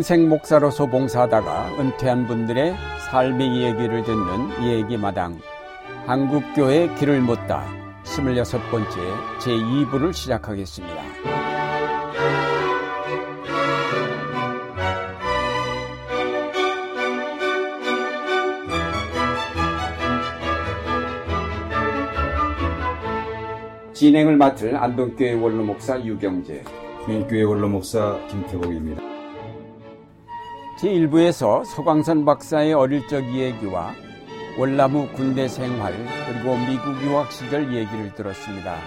평생 목사로서 봉사하다가 은퇴한 분들의 삶의 이야기를 듣는 이야기마당 한국교회 길을 묻다 26번째 제2부를 시작하겠습니다. 진행을 맡을 안동교회 원로 목사 유경재 교회 원로 목사 김태복입니다. 제1부에서 서광선 박사의 어릴 적 이야기와 월나무 군대 생활 그리고 미국 유학 시절 얘기를 들었습니다.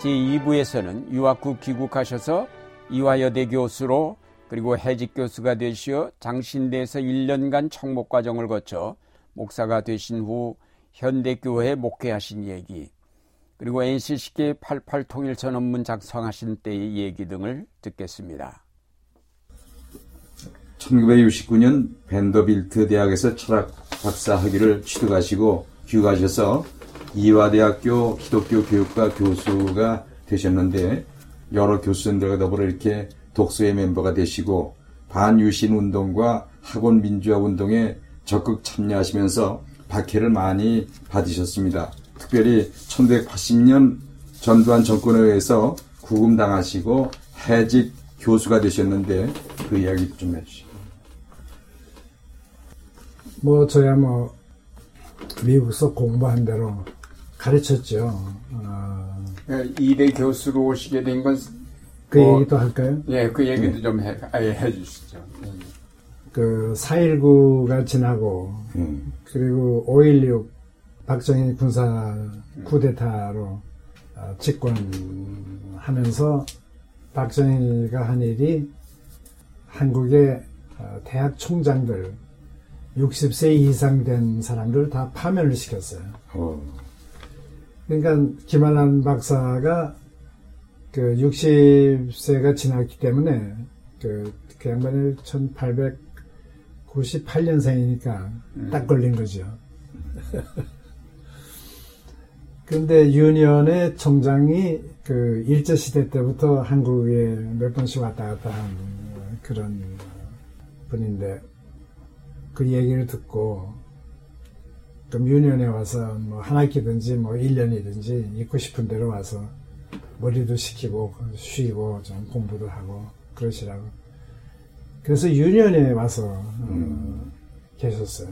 제2부에서는 유학 후 귀국하셔서 이화여대 교수로 그리고 해직 교수가 되시어 장신대에서 1년간 청목 과정을 거쳐 목사가 되신 후 현대교회에 목회하신 얘기 그리고 NCC계 88 통일선언문 작성하신 때의 얘기 등을 듣겠습니다. 1969년 벤더빌트 대학에서 철학 박사 학위를 취득하시고 귀국하셔서 이화대학교 기독교 교육과 교수가 되셨는데 여러 교수님들과 더불어 이렇게 독서의 멤버가 되시고 반유신 운동과 학원 민주화 운동에 적극 참여하시면서 박해를 많이 받으셨습니다. 특별히 1980년 전두환 정권에 의해서 구금당하시고 해직 교수가 되셨는데 그 이야기 좀 해주시죠. 뭐 저야 뭐 미국에서 공부한 대로 가르쳤죠. 어... 이대 교수로 오시게 된 건그 뭐, 얘기도 할까요? 예, 그 얘기도 네. 좀 해, 해 주시죠. 그 4.19가 지나고 음. 그리고 5.16 박정희 군사 쿠데타로 어, 집권하면서 박정희가 한 일이 한국의 어, 대학 총장들 60세 이상 된 사람들 다 파면을 시켰어요. 어. 그러니까 김한란 박사가 그 60세가 지났기 때문에 그, 그 양반이 1898년생이니까 음. 딱 걸린 거죠. 근데 유니언의 총장이 그 일제시대 때부터 한국에 몇 번씩 왔다 갔다 한 그런 분인데 그 얘기를 듣고 그럼 유니언에 와서 뭐 한 학기든지 뭐 1년이든지 있고 싶은 대로 와서 머리도 식히고 쉬고 좀 공부도 하고 그러시라고. 그래서 유니언에 와서 음. 어, 계셨어요.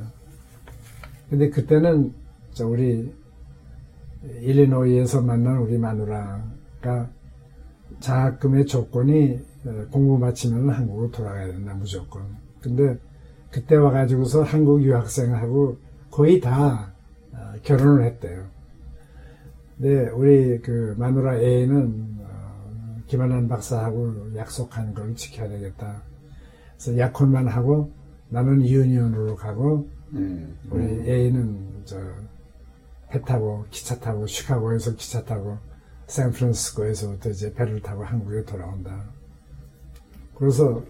근데 그때는 우리 일리노이에서 만난 우리 마누라가 장학금의 조건이 어, 공부 마치면 한국으로 돌아가야 된다 무조건. 근데 그때 와가지고서 한국 유학생하고 거의 다 어, 결혼을 했대요. 근데 우리 그 마누라 애는 어, 김한란 박사하고 약속한 걸 지켜야 되겠다. 그래서 약혼만 하고 나는 유니언으로 가고 음, 우리 음. 애는 저 배 타고 기차 타고 시카고에서 기차 타고 샌프란시스코에서부터 이제 배를 타고 한국에 돌아온다. 그래서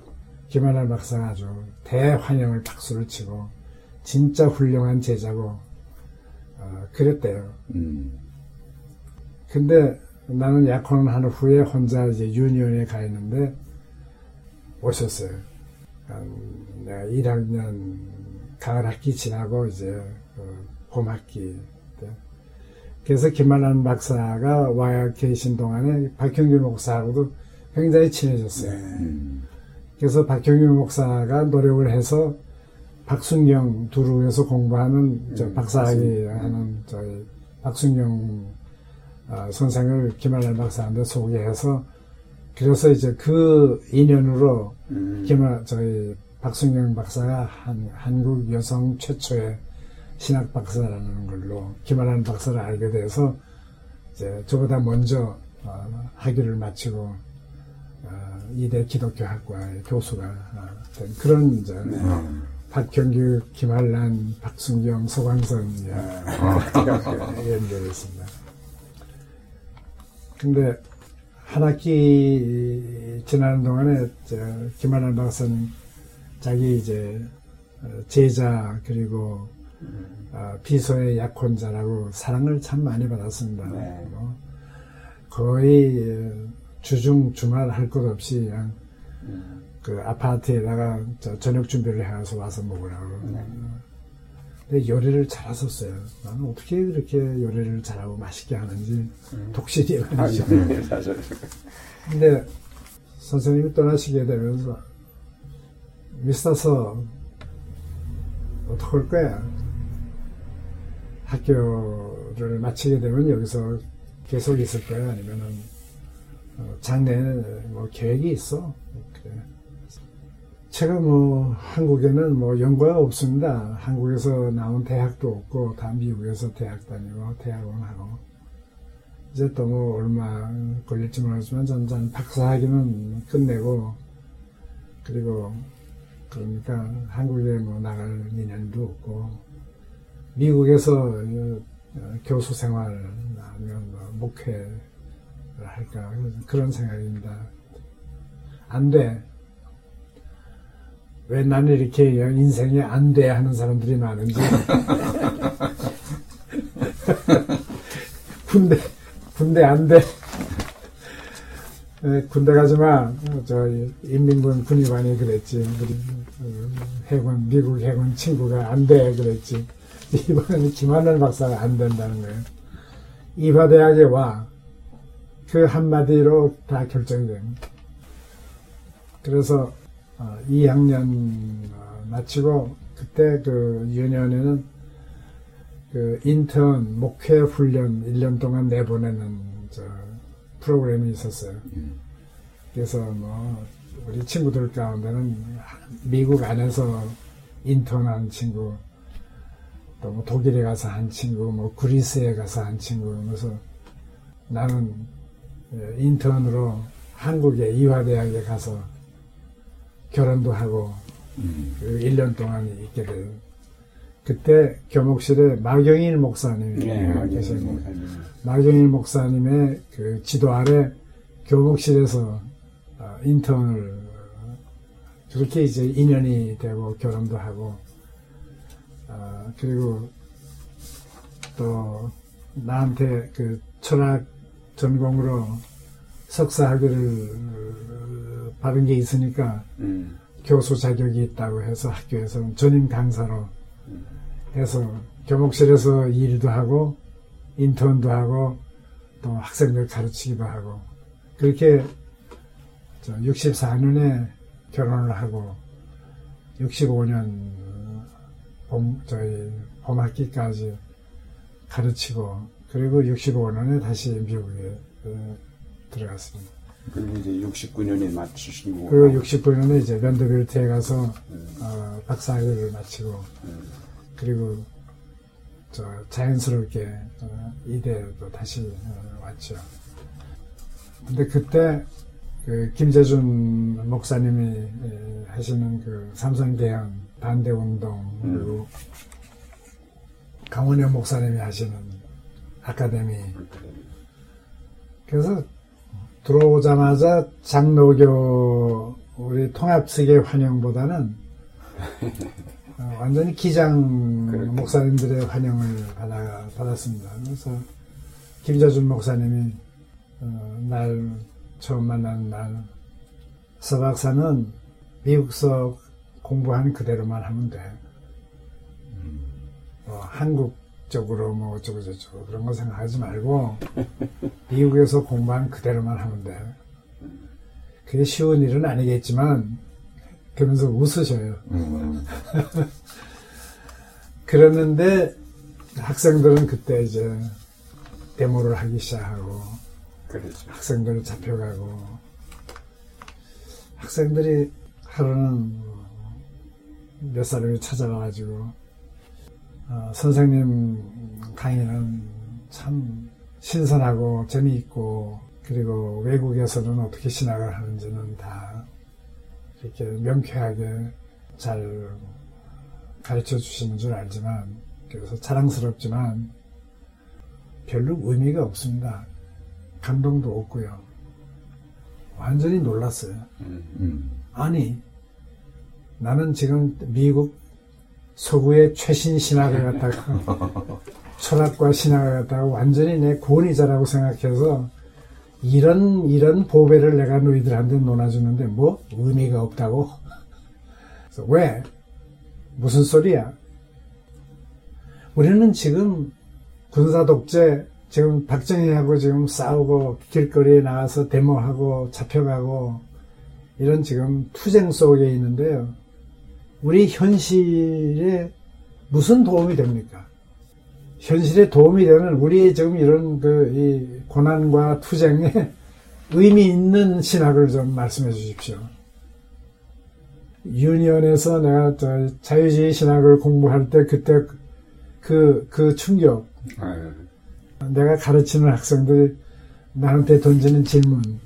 김하나 박사가 아주 대환영을 박수를 치고 진짜 훌륭한 제자고 어, 그랬대요. 음. 근데 나는 약혼을 한 후에 혼자 이제 유니온에 가 있는데 오셨어요. 내가 1학년 가을 학기 지나고 이제 그봄 학기 그래서 김만한 박사가 와 계신 동안에 박형규 목사하고도 굉장히 친해졌어요. 네. 그래서 박형규 목사가 노력을 해서 박순경 두루에서 공부하는 저 음, 박사학위 하는 저희 박순경 어, 선생을 김한란 박사한테 소개해서 그래서 이제 그 인연으로 음. 김한 저희 박순경 박사가 한, 한국 여성 최초의 신학 박사라는 걸로 김한란 박사를 알게 돼서 이제 저보다 먼저 어, 학위를 마치고 어, 이대 기독교학과의 교수가 어, 된 그런 이제 네. 박경규, 김한란, 박순경, 소광선 예, 네. 연결했습니다. 근데 한 학기 지나는 동안에 김한란 박사는 자기 이제 어, 제자 그리고 어, 비서의 약혼자라고 사랑을 참 많이 받았습니다. 네. 뭐 거의 주중 주말 할 것 없이 그냥 그 아파트에다가 저녁 준비를 해서 와서 먹으라고. 네. 근데 요리를 잘하셨어요. 나는 어떻게 그렇게 요리를 잘하고 맛있게 하는지 음. 독실이 아니죠. 네, 근데 선생님이 떠나시게 되면서 미스터서 어떡할 거야? 학교를 마치게 되면 여기서 계속 있을 거야? 아니면은 어, 장래에 뭐 계획이 있어? 그래. 제가 뭐 한국에는 뭐 연구가 없습니다. 한국에서 나온 대학도 없고 다 미국에서 대학 다니고 대학원 하고 이제 또 뭐 얼마 걸릴지 모르지만 전전 박사학위는 끝내고 그리고 그러니까 한국에 뭐 나갈 인연도 없고 미국에서 어, 교수 생활 아니면 뭐 목회를 할까 그런 생각입니다. 안 돼. 왜 나는 이렇게 인생이 안 돼 하는 사람들이 많은지. 군대, 군대 안 돼. 네, 군대 가지 마. 저 인민군 군의관이 그랬지. 우리 어, 해군, 미국 해군 친구가 안 돼. 그랬지. 이번에는 김하늘 박사가 안 된다는 거예요. 이화대학에 와. 그 한마디로 다 결정돼요. 그래서 2학년 어, 어, 마치고 그때 그 유년에는 그 인턴 목회 훈련 1년 동안 내보내는 저 프로그램이 있었어요. 음. 그래서 뭐 우리 친구들 가운데는 미국 안에서 인턴한 친구, 또 뭐 독일에 가서 한 친구, 뭐 그리스에 가서 한 친구, 그래서 나는 예, 인턴으로 한국의 이화대학에 가서 결혼도 하고 음. 그 1년 동안 있게 돼요. 그때 교목실에 마경일 목사님이 네, 계시고 마경일 목사님의 그 지도 아래 교목실에서 어, 인턴을 그렇게 이제 인연이 되고 결혼도 하고 어, 그리고 또 나한테 그 철학 전공으로 석사 학위를 받은 게 있으니까 음. 교수 자격이 있다고 해서 학교에서 전임 강사로 해서 교목실에서 일도 하고 인턴도 하고 또 학생들 가르치기도 하고 그렇게 64년에 결혼을 하고 65년 봄 저희 봄학기까지 가르치고 그리고 65년에 다시 미국에 어, 들어갔습니다. 그리고 이제 69년에 마치시고. 그리고 69년에 이제 밴드빌트에 가서 음. 어, 박사학위를 마치고 음. 그리고 저 자연스럽게 어, 이대로 다시 어, 왔죠. 근데 그때 그 김재준 목사님이 에, 하시는 그 삼성대형 반대 운동 음. 그리고 강원영 목사님이 하시는 아카데미. 그래서 들어오자마자 장로교 우리 통합 세계 환영보다는 어, 완전히 기장 그렇게. 목사님들의 환영을 받아, 받았습니다. 그래서 김자준 목사님이 어, 날 처음 만난 날 서박사는 미국서 공부한 그대로만 하면 돼. 음. 어, 한국 적으로 뭐 어쩌고 저쩌고 그런 거 생각하지 말고 미국에서 공부한 그대로만 하면 돼. 그게 쉬운 일은 아니겠지만 그러면서 웃으셔요. 그랬는데 학생들은 그때 이제 데모를 하기 시작하고 그렇죠. 학생들 잡혀가고 학생들이 하루는 몇 사람이 찾아와가지고 어, 선생님 강의는 참 신선하고 재미있고 그리고 외국에서는 어떻게 신학을 하는지는 다 이렇게 명쾌하게 잘 가르쳐 주시는 줄 알지만 그래서 자랑스럽지만 별로 의미가 없습니다. 감동도 없고요. 완전히 놀랐어요. 음, 음. 아니 나는 지금 미국 서구의 최신 신학을 갖다가 철학과 신학을 갖다가 완전히 내 권위자라고 생각해서 이런 이런 보배를 내가 너희들한테 논아주는데 뭐 의미가 없다고? 그래서 왜? 무슨 소리야? 우리는 지금 군사 독재 지금 박정희하고 지금 싸우고 길거리에 나가서 데모하고 잡혀가고 이런 지금 투쟁 속에 있는데요. 우리 현실에 무슨 도움이 됩니까? 현실에 도움이 되는 우리 지금 이런 그이 고난과 투쟁에 의미 있는 신학을 좀 말씀해 주십시오. 유니언에서 내가 저 자유주의 신학을 공부할 때 그때 그, 그 충격. 아유. 내가 가르치는 학생들이 나한테 던지는 질문.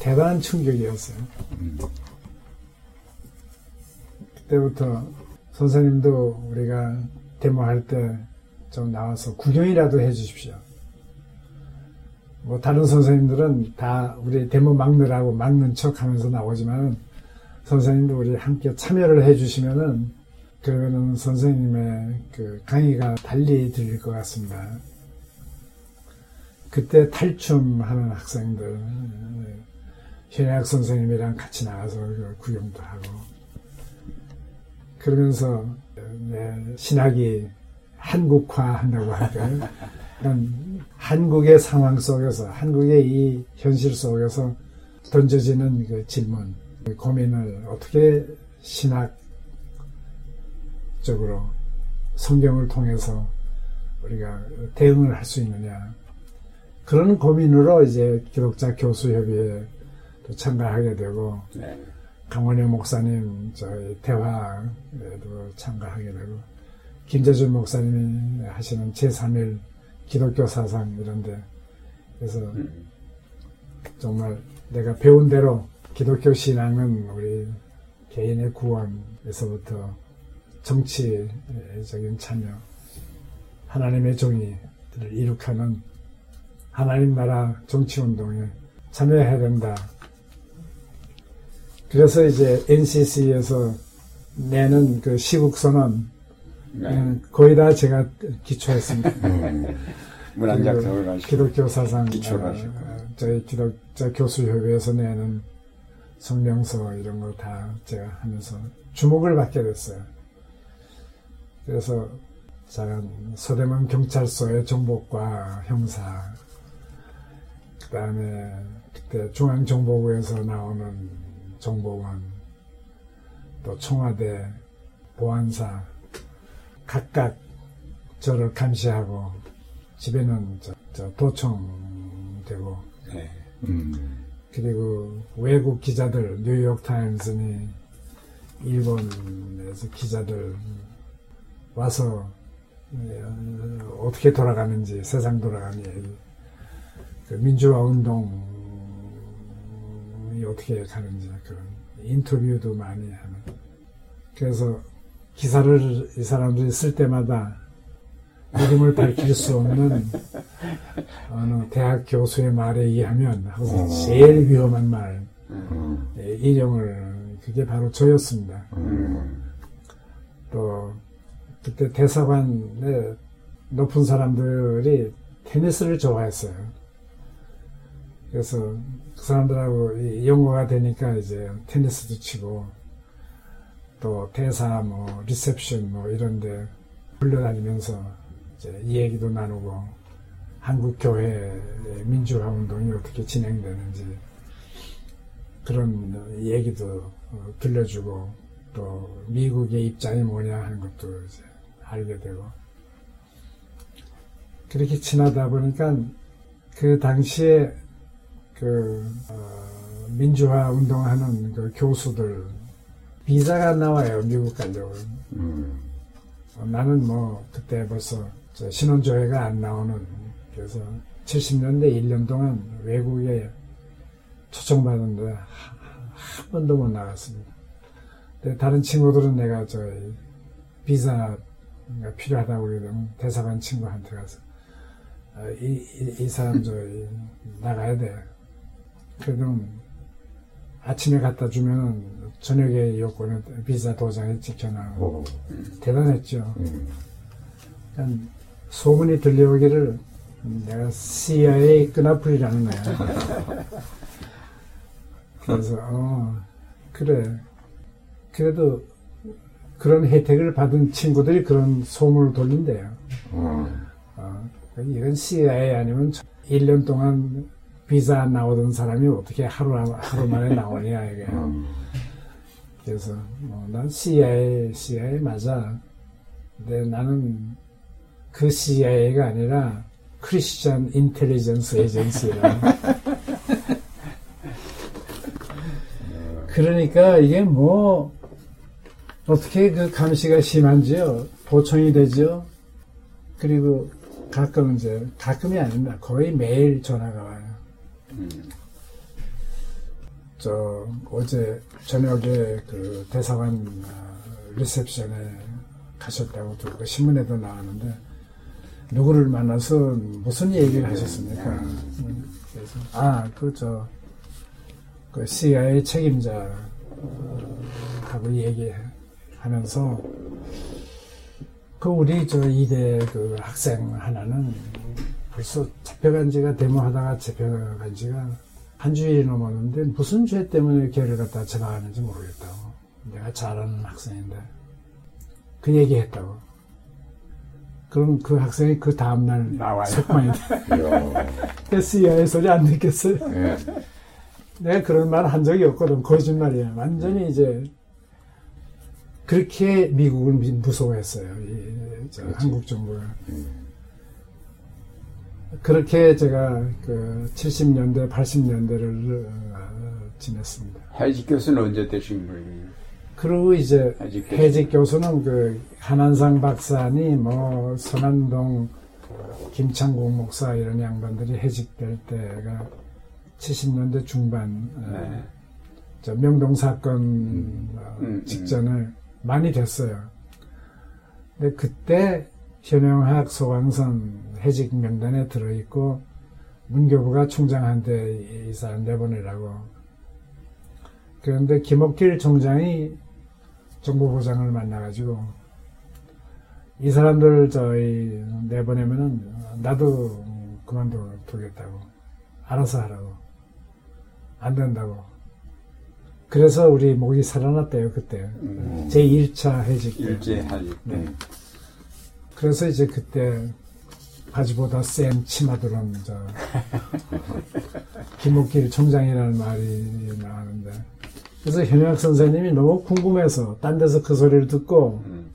대단한 충격이었어요. 음. 그때부터 선생님도 우리가 데모할 때 좀 나와서 구경이라도 해 주십시오. 뭐 다른 선생님들은 다 우리 데모 막느라고 막는 척 하면서 나오지만 선생님도 우리 함께 참여를 해 주시면은 그러면은 선생님의 그 강의가 달리 들릴 것 같습니다. 그때 탈춤하는 학생들, 현학 선생님이랑 같이 나가서 그 구경도 하고, 그러면서 신학이 한국화한다고 할까요? 그런 한국의 상황 속에서, 한국의 이 현실 속에서 던져지는 그 질문, 그 고민을 어떻게 신학적으로 성경을 통해서 우리가 대응을 할 수 있느냐. 그런 고민으로 이제 기독자 교수협의회에 참가하게 되고 네. 강원영 목사님 저희 대화에도 참가하게 되고 김재준 목사님이 하시는 제3일 기독교 사상 이런데 그래서 음. 정말 내가 배운 대로 기독교 신앙은 우리 개인의 구원에서부터 정치적인 참여 하나님의 종이 이룩하는 하나님 나라 정치 운동에 참여해야 된다. 그래서 이제 NCC에서 내는 그 시국선언 네. 음, 거의 다 제가 기초했습니다. 음. 문안작성을 기독교 사상 기초를 어, 저희 기독자 교수협의회에서 내는 성명서 이런 거 다 제가 하면서 주목을 받게 됐어요. 그래서 작은 서대문 경찰서의 정복과 형사 그 다음에 그때 중앙정보부에서 나오는 정보원, 또 청와대, 보안사, 각각 저를 감시하고 집에는 저, 저 도청되고 네. 음. 그리고 외국 기자들 뉴욕 타임스니 일본에서 기자들 와서 어, 어떻게 돌아가는지 세상 돌아가는 얘기 그 민주화 운동이 어떻게 가는지 그런 인터뷰도 많이 하는. 그래서 기사를 이 사람들이 쓸 때마다 이름을 밝힐 수 없는 어느 대학 교수의 말에 의하면 항상 어. 제일 위험한 말 음. 인용을 그게 바로 저였습니다. 음. 또 그때 대사관에 높은 사람들이 테니스를 좋아했어요. 그래서 그 사람들하고 영어가 되니까 이제 테니스도 치고 또 대사 뭐 리셉션 뭐 이런데 불려다니면서 이제 이 얘기도 나누고 한국 교회 민주화 운동이 어떻게 진행되는지 그런 얘기도 어, 들려주고 또 미국의 입장이 뭐냐 하는 것도 이제 알게 되고 그렇게 지나다 보니까 그 당시에 그 어, 민주화 운동하는 그 교수들 비자가 나와요 미국 가려고. 음. 어, 나는 뭐 그때 벌써 신혼조회가 안 나오는 그래서 70년대 1년 동안 외국에 초청받은데 한 번도 못 나갔습니다. 근데 다른 친구들은 내가 저 비자가 필요하다고 그러면 대사관 친구한테 가서 어, 이, 이, 이 사람 저 나가야 돼. 그래도 아침에 갖다 주면은 저녁에 여권에 비자 도장에 찍혀나고 대단했죠. 음. 소문이 들려오기를 내가 CIA 끈앞풀이라는 거야. 그래서 어 그래 그래도 그런 혜택을 받은 친구들이 그런 소문을 돌린대요. 어. 어, 이건 CIA 아니면 1년 동안 비자 안 나오던 사람이 어떻게 하루, 하루 만에 나오냐, 이게. 어. 그래서, 뭐, 난 CIA, CIA 맞아. 근데 나는 그 CIA가 아니라 크리스천 인텔리전스 에이전시라. 그러니까 이게 뭐, 어떻게 그 감시가 심한지요? 보청이 되죠? 그리고 가끔 이제, 가끔이 아닙니다. 거의 매일 전화가 와요. 저, 어제 저녁에 그 대사관 어, 리셉션에 가셨다고 듣고 신문에도 나왔는데, 누구를 만나서 무슨 얘기를 하셨습니까? 음, 그래서, 아, 그, 저, 그 CIA 책임자, 어, 하고 얘기하면서, 그 우리 저 이대 그 학생 하나는 벌써 잡혀간 지가 데모하다가 잡혀간 지가 한 주일이 넘었는데 무슨 죄 때문에 걔를 갖다 잡아가는지 모르겠다고. 내가 잘 아는 학생인데. 그 얘기 했다고. 그럼 그 학생이 그 다음날 나와요. 석방이 돼. 이야. CIA 소리 안 듣겠어요? 예. 내가 그런 말 한 적이 없거든. 거짓말이야. 완전히 이제 그렇게 미국을 미- 무서워했어요. 이, 저 한국 정부가. 그렇게 제가 그 70년대, 80년대를 지냈습니다. 해직 교수는 언제 되신 거예요? 그리고 이제 해직 교수. 해직 교수는 그 한한상 박사니 뭐 선한동 김창국 목사 이런 양반들이 해직될 때가 70년대 중반 어, 네. 저 명동 사건 어, 음, 직전을 많이 됐어요. 근데 그때 현영학 소강선 해직 명단에 들어있고 문교부가 총장한테 이- 이 사람 내보내라고. 그런데 김옥길 총장이 정보부장을 만나가지고 이 사람들 저희 내보내면은 나도 그만두겠다고 알아서 하라고 안 된다고 그래서 우리 목이 살아났대요 그때 음. 제 1차 해직 때 일제 해직. 네. 그래서 이제 그때 바지보다 센 치마들은 저 김옥길 총장이라는 말이 나왔는데 그래서 현역 선생님이 너무 궁금해서 딴 데서 그 소리를 듣고 음.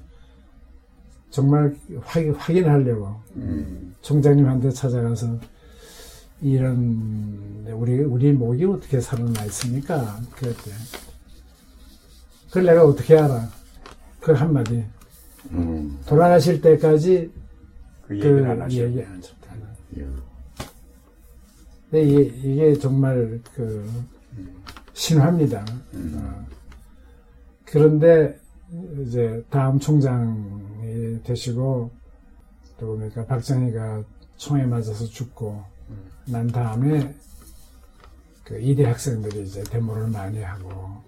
정말 확인, 확인하려고 음. 총장님한테 찾아가서 이런 우리 우리 목이 어떻게 살아나 있습니까? 그랬대. 그걸 내가 어떻게 알아? 그 한마디. 음. 돌아가실 때까지 그 얘기를 안그 하셨 얘기 안 했다. 이야. 근데 이게, 이게 정말 그 신화입니다. 어. 그런데 이제 다음 총장이 되시고 또 보니까 박정희가 총에 맞아서 죽고 난 다음에 그 이대 학생들이 이제 데모를 많이 하고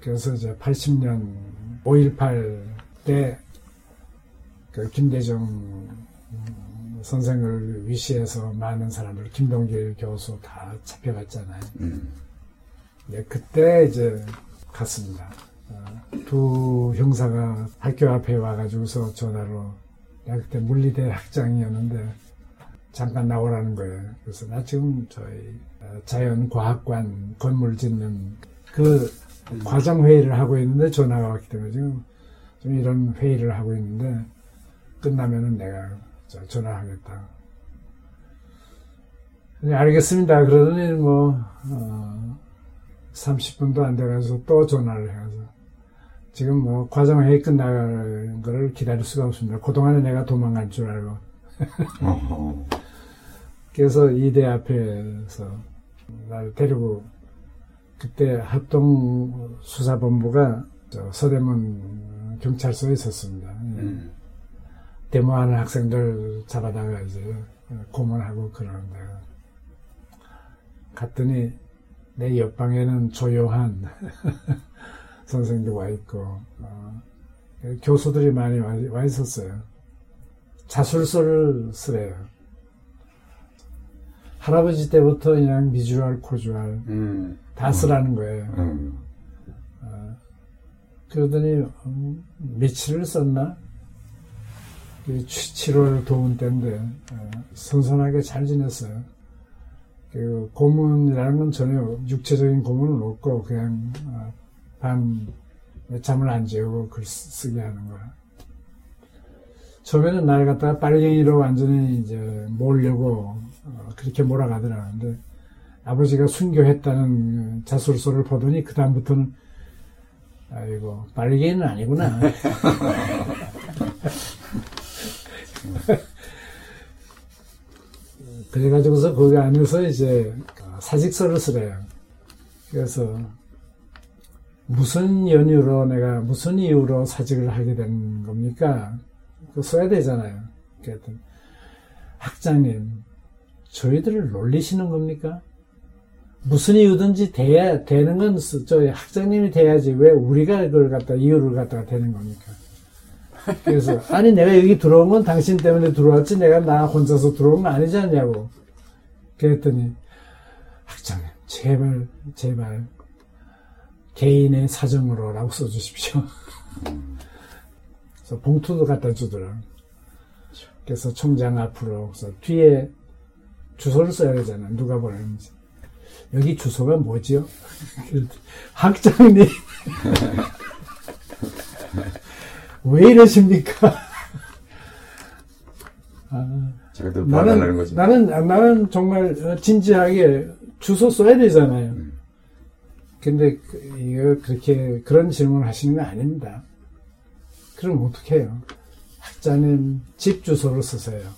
그래서 이제 80년 5.18 때 그 김대중 음, 선생을 위시해서 많은 사람들 김동길 교수 다 잡혀갔잖아요. 음. 네, 그때 이제 갔습니다. 어, 두 형사가 학교 앞에 와가지고서 전화로 내가 그때 물리대 학장이었는데 잠깐 나오라는 거예요. 그래서 나 지금 저희 어, 자연과학관 건물 짓는 그 과장 회의를 하고 있는데 전화가 왔기 때문에 지금 좀 이런 회의를 하고 있는데 끝나면은 내가 저 전화하겠다. 네, 알겠습니다. 그러더니 뭐 어, 30분도 안 돼가지고 또 전화를 해서 지금 뭐 과정 회의 끝나는 거를 기다릴 수가 없습니다. 그동안에 내가 도망갈 줄 알고. 그래서 이대 앞에서 날 데리고 그때 합동 수사본부가 저 서대문 경찰서에 있었습니다. 음. 데모하는 학생들 잡아다가 이제 고문하고 그러는데 갔더니 내 옆방에는 조요한 선생도 와 있고 어, 교수들이 많이 와, 와 있었어요. 자술서를 쓰래요. 할아버지 때부터 그냥 미주알, 코주알 음. 다 쓰라는 거예요. 음. 그러더니 음, 며칠을 썼나? 7월 더운 때인데 어, 선선하게 잘 지냈어요. 그 고문이라는 건 전혀 육체적인 고문은 없고 그냥 어, 밤 잠을 안 재우고 글 쓰- 쓰게 하는 거야. 처음에는 날 갖다가 빨갱이로 완전히 이제 몰려고 어, 그렇게 몰아가더라. 근데 아버지가 순교했다는 자술서를 보더니 그 다음부터는 아이고 빨갱이는 아니구나. 그래가지고서 거기 안에서 이제 사직서를 쓰래요. 그래서 무슨 연유로 내가 무슨 이유로 사직을 하게 된 겁니까? 그 써야 되잖아요. 그랬더니 학장님 저희들을 놀리시는 겁니까? 무슨 이유든지 돼야 되는 건저 학장님이 돼야지 왜 우리가 그걸 갖다 이유를 갖다가 되는 겁니까? 그래서 아니 내가 여기 들어온 건 당신 때문에 들어왔지 내가 나 혼자서 들어온 건 아니지 않냐고 그랬더니 학장님 제발 제발 개인의 사정으로라고 써주십시오. 그래서 봉투도 갖다 주더라. 그래서 총장 앞으로 그래서 뒤에 주소를 써야 되잖아. 누가 보내는지. 여기 주소가 뭐지요? 그랬더니 학장님 왜 이러십니까? 아, 나는. 나는 나는 정말 어, 진지하게 주소 써야 되잖아요. 근데 그- 이거 그렇게 그런 질문을 하시는 거 아닙니다. 그럼 어떻게 해요? 학자님 집 주소를 쓰세요.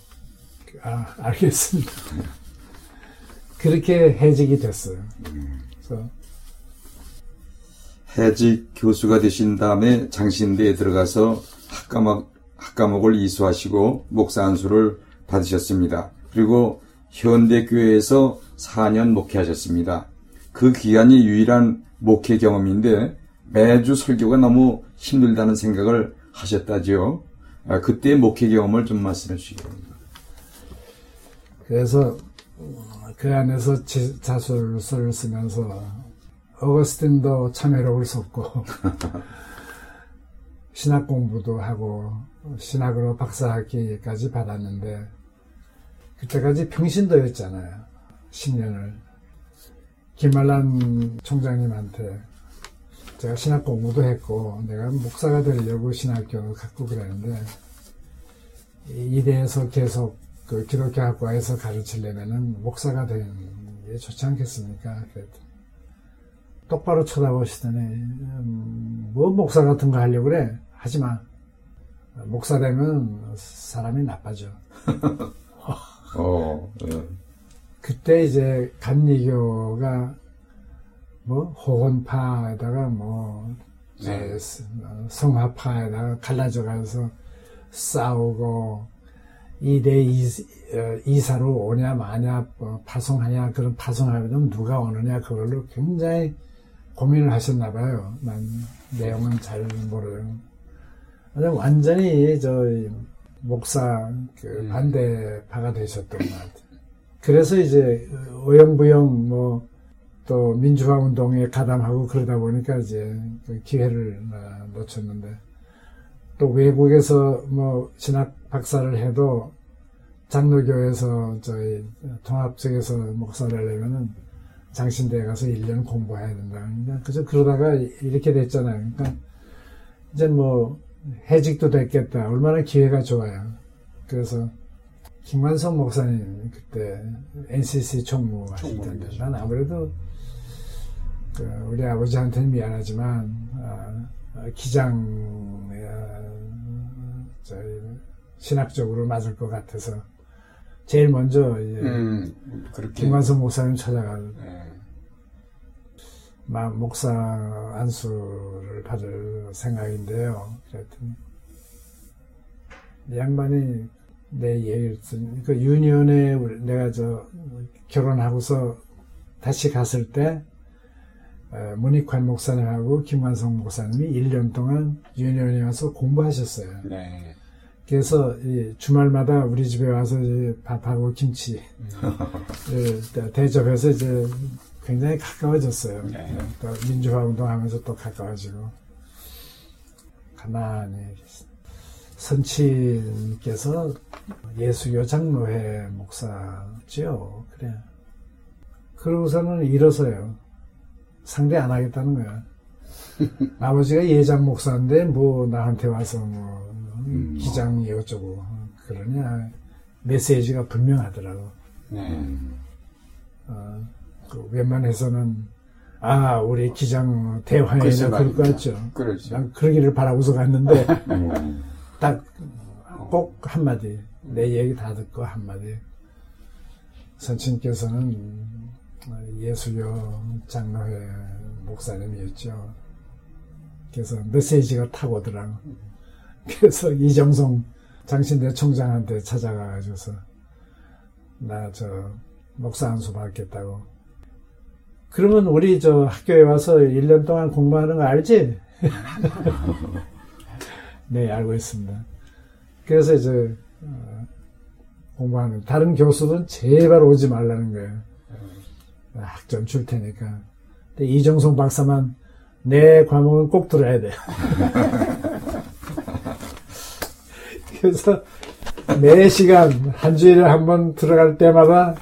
아 알겠습니다. 그렇게 해직이 됐어요. 그래서 해직 교수가 되신 다음에 장신대에 들어가서 학과목, 학과목을 이수하시고 목사 안수를 받으셨습니다. 그리고 현대교회에서 4년 목회하셨습니다. 그 기간이 유일한 목회 경험인데 매주 설교가 너무 힘들다는 생각을 하셨다지요. 아, 그때의 목회 경험을 좀 말씀해 주시기 바랍니다. 그래서 어, 그 안에서 지- 자술서를 쓰면서 어거스틴도 참회록을 썼고 신학 공부도 하고 신학으로 박사학위까지 받았는데 그때까지 평신도였잖아요. 10년을 김말란 총장님한테 제가 신학 공부도 했고 내가 목사가 되려고 신학교를 갖고 그랬는데 이- 이대에서 계속 그 기독교 학과에서 가르치려면은 목사가 되는 게 좋지 않겠습니까? 그랬더니 똑바로 쳐다보시더니 음, 뭐 목사 같은 거 하려고 그래? 하지 마. 목사 되면 사람이 나빠져. 어, 예. 그때 이제 감리교가 뭐 호혼파에다가 뭐 네. 스- 어, 성화파에다가 갈라져 가서 싸우고 이대 이, 어, 이사로 오냐 마냐 뭐 파송하냐 그런 파송하면 누가 오느냐 그걸로 굉장히 고민을 하셨나 봐요. 난 내용은 잘 모르요. 완전히 저 목사 그 반대파가 되셨던 것 같아요. 그래서 이제 어영부영 뭐 또 민주화 운동에 가담하고 그러다 보니까 이제 그 기회를 어, 놓쳤는데 또 외국에서 뭐 진학 박사를 해도 장로교에서 저희 통합 쪽에서 목사를 하려면은 장신대에 가서 1년 공부해야 된다. 그러니까 그래서 그러다가 이렇게 됐잖아요. 그러니까 이제 뭐 해직도 됐겠다. 얼마나 기회가 좋아요. 그래서 김관성 목사님 그때 NCC 총무 하실 텐데 난 아무래도 그 우리 아버지한테는 미안하지만 아, 아, 기장 어, 저희 신학적으로 맞을 것 같아서 제일 먼저 이제 음, 그렇게. 김관성 목사님 찾아가서 예. 마- 목사 안수를 받을 생각인데요. 그랬더니 이 양반이 내 얘기를 듣니 그 우리- 내가 저 결혼하고서 다시 갔을 때 어, 문익환 목사님하고 김관성 목사님이 1년 동안 유니온에 와서 공부하셨어요. 네. 그래서 주말마다 우리 집에 와서 밥하고 김치 대접해서 이제 굉장히 가까워졌어요. 네. 또 민주화 운동하면서 또 가까워지고 가만히 선친께서 예수교 장로회 목사죠. 그래. 그러고서는 일어서요. 상대 안 하겠다는 거야. 아버지가 예장 목사인데 뭐 나한테 와서 뭐 음, 기장이 어쩌고 그러냐 메시지가 분명하더라고. 네. 어, 그 웬만해서는 아 우리 기장 대화에나 그럴 것 같죠. 그렇죠. 난 그러기를 바라고서 갔는데 음. 딱꼭 한마디 내 얘기 다 듣고 한마디 선친께서는 예수교 장로회 목사님이었죠. 그래서 메시지가 타고 오더라고. 그래서 이정성 장신대 총장한테 찾아가가지고서 나 저 목사 한 수 받겠다고. 그러면 우리 저 학교에 와서 1년 동안 공부하는 거 알지? 네, 알고 있습니다. 그래서 이제 어, 공부하는 다른 교수는 제발 오지 말라는 거예요. 학점 줄 테니까. 근데 이정성 박사만 내 과목은 꼭 들어야 돼. 그래서 매 시간 한 주일에 한 번 들어갈 때마다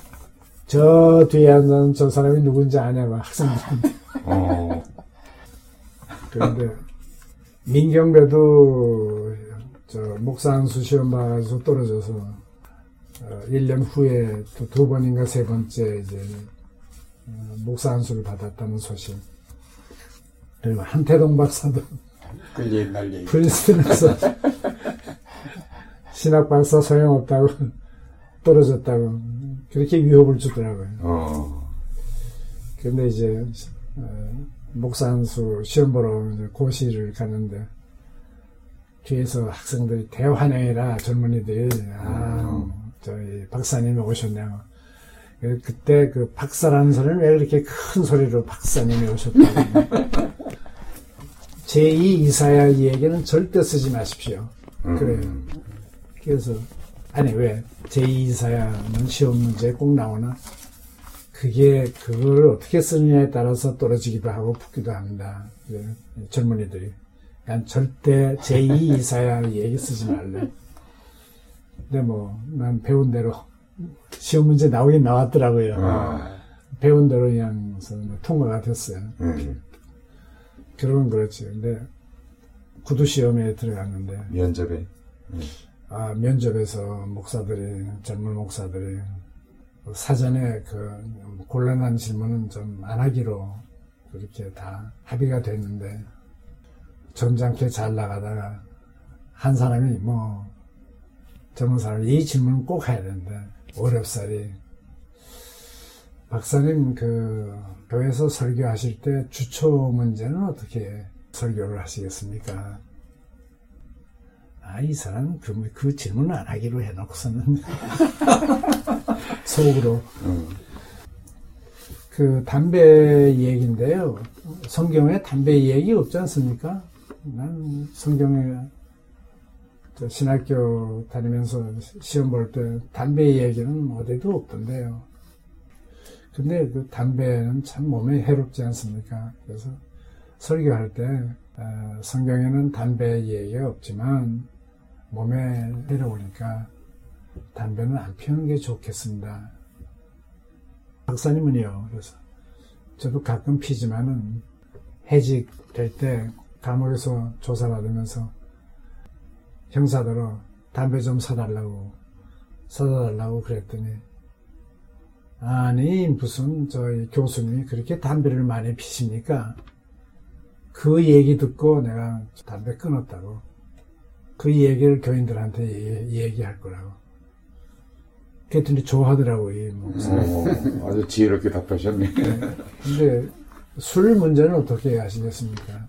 저 뒤에 앉은 저 사람이 누군지 아냐고 학생들한테. 어. 그런데 민경배도 저 목사 한수 시험 봐가지고 떨어져서 어, 1년 후에 또 두 번인가 세 번째 이제 어, 목사 한수를 받았다는 소식. 그리고 한태동 박사도 그 옛날 얘기. 프린스턴에서 신학 박사 소용없다고 떨어졌다고 그렇게 위협을 주더라고요. 어. 근데 이제 어, 목사 한수 시험 보러 고시를 가는데 뒤에서 학생들이 대환영이라 젊은이들이 아 어. 저희 박사님이 오셨냐고 그때 그 박사라는 소리는 왜 그렇게 큰 소리로 박사님이 오셨다고 제2 이사야 이에게는 절대 쓰지 마십시오. 음. 그래요. 그래서 아니 왜 제2 이사야는 시험 문제에 꼭 나오나 그게 그걸 어떻게 쓰느냐에 따라서 떨어지기도 하고 붙기도 합니다. 젊은이들이. 난 절대 제2 이사야 얘기 쓰지 말래. 근데 뭐 난 배운 대로 시험 문제 나오긴 나왔더라고요. 아. 배운 대로 그냥 통과가 됐어요. 음. 결국은 그렇지. 근데 구두 시험에 들어갔는데 면접에 음. 아 면접에서 목사들이 젊은 목사들이 사전에 그 곤란한 질문은 좀 안 하기로 그렇게 다 합의가 됐는데 점잖게 잘 나가다가 한 사람이 뭐 젊은 사람이 이 질문은 꼭 해야 되는데 어렵사리 박사님 그 교회에서 설교하실 때 주초 문제는 어떻게 설교를 하시겠습니까? 아, 이 사람 그, 그 질문을 안 하기로 해놓고서는 속으로. 음. 그 담배 얘기인데요. 성경에 담배 얘기 없지 않습니까? 난 성경에 신학교 다니면서 시험 볼 때 담배 얘기는 어디도 없던데요. 근데 그 담배는 참 몸에 해롭지 않습니까? 그래서 설교할 때 어, 성경에는 담배 얘기가 없지만 몸에 해로우니까 담배는 안 피우는 게 좋겠습니다. 박사님은요. 그래서 저도 가끔 피지만은 해직 될 때 감옥에서 조사받으면서 형사들로 담배 좀 사달라고 사다 달라고 그랬더니 아니 무슨 저희 교수님이 그렇게 담배를 많이 피십니까? 그 얘기 듣고 내가 담배 끊었다고 그 얘기를 교인들한테 얘기, 할 거라고 그랬더니 좋아하더라고 이 목사 어, 아주 지혜롭게 답하셨네 네. 근데 술 문제는 어떻게 하시겠습니까?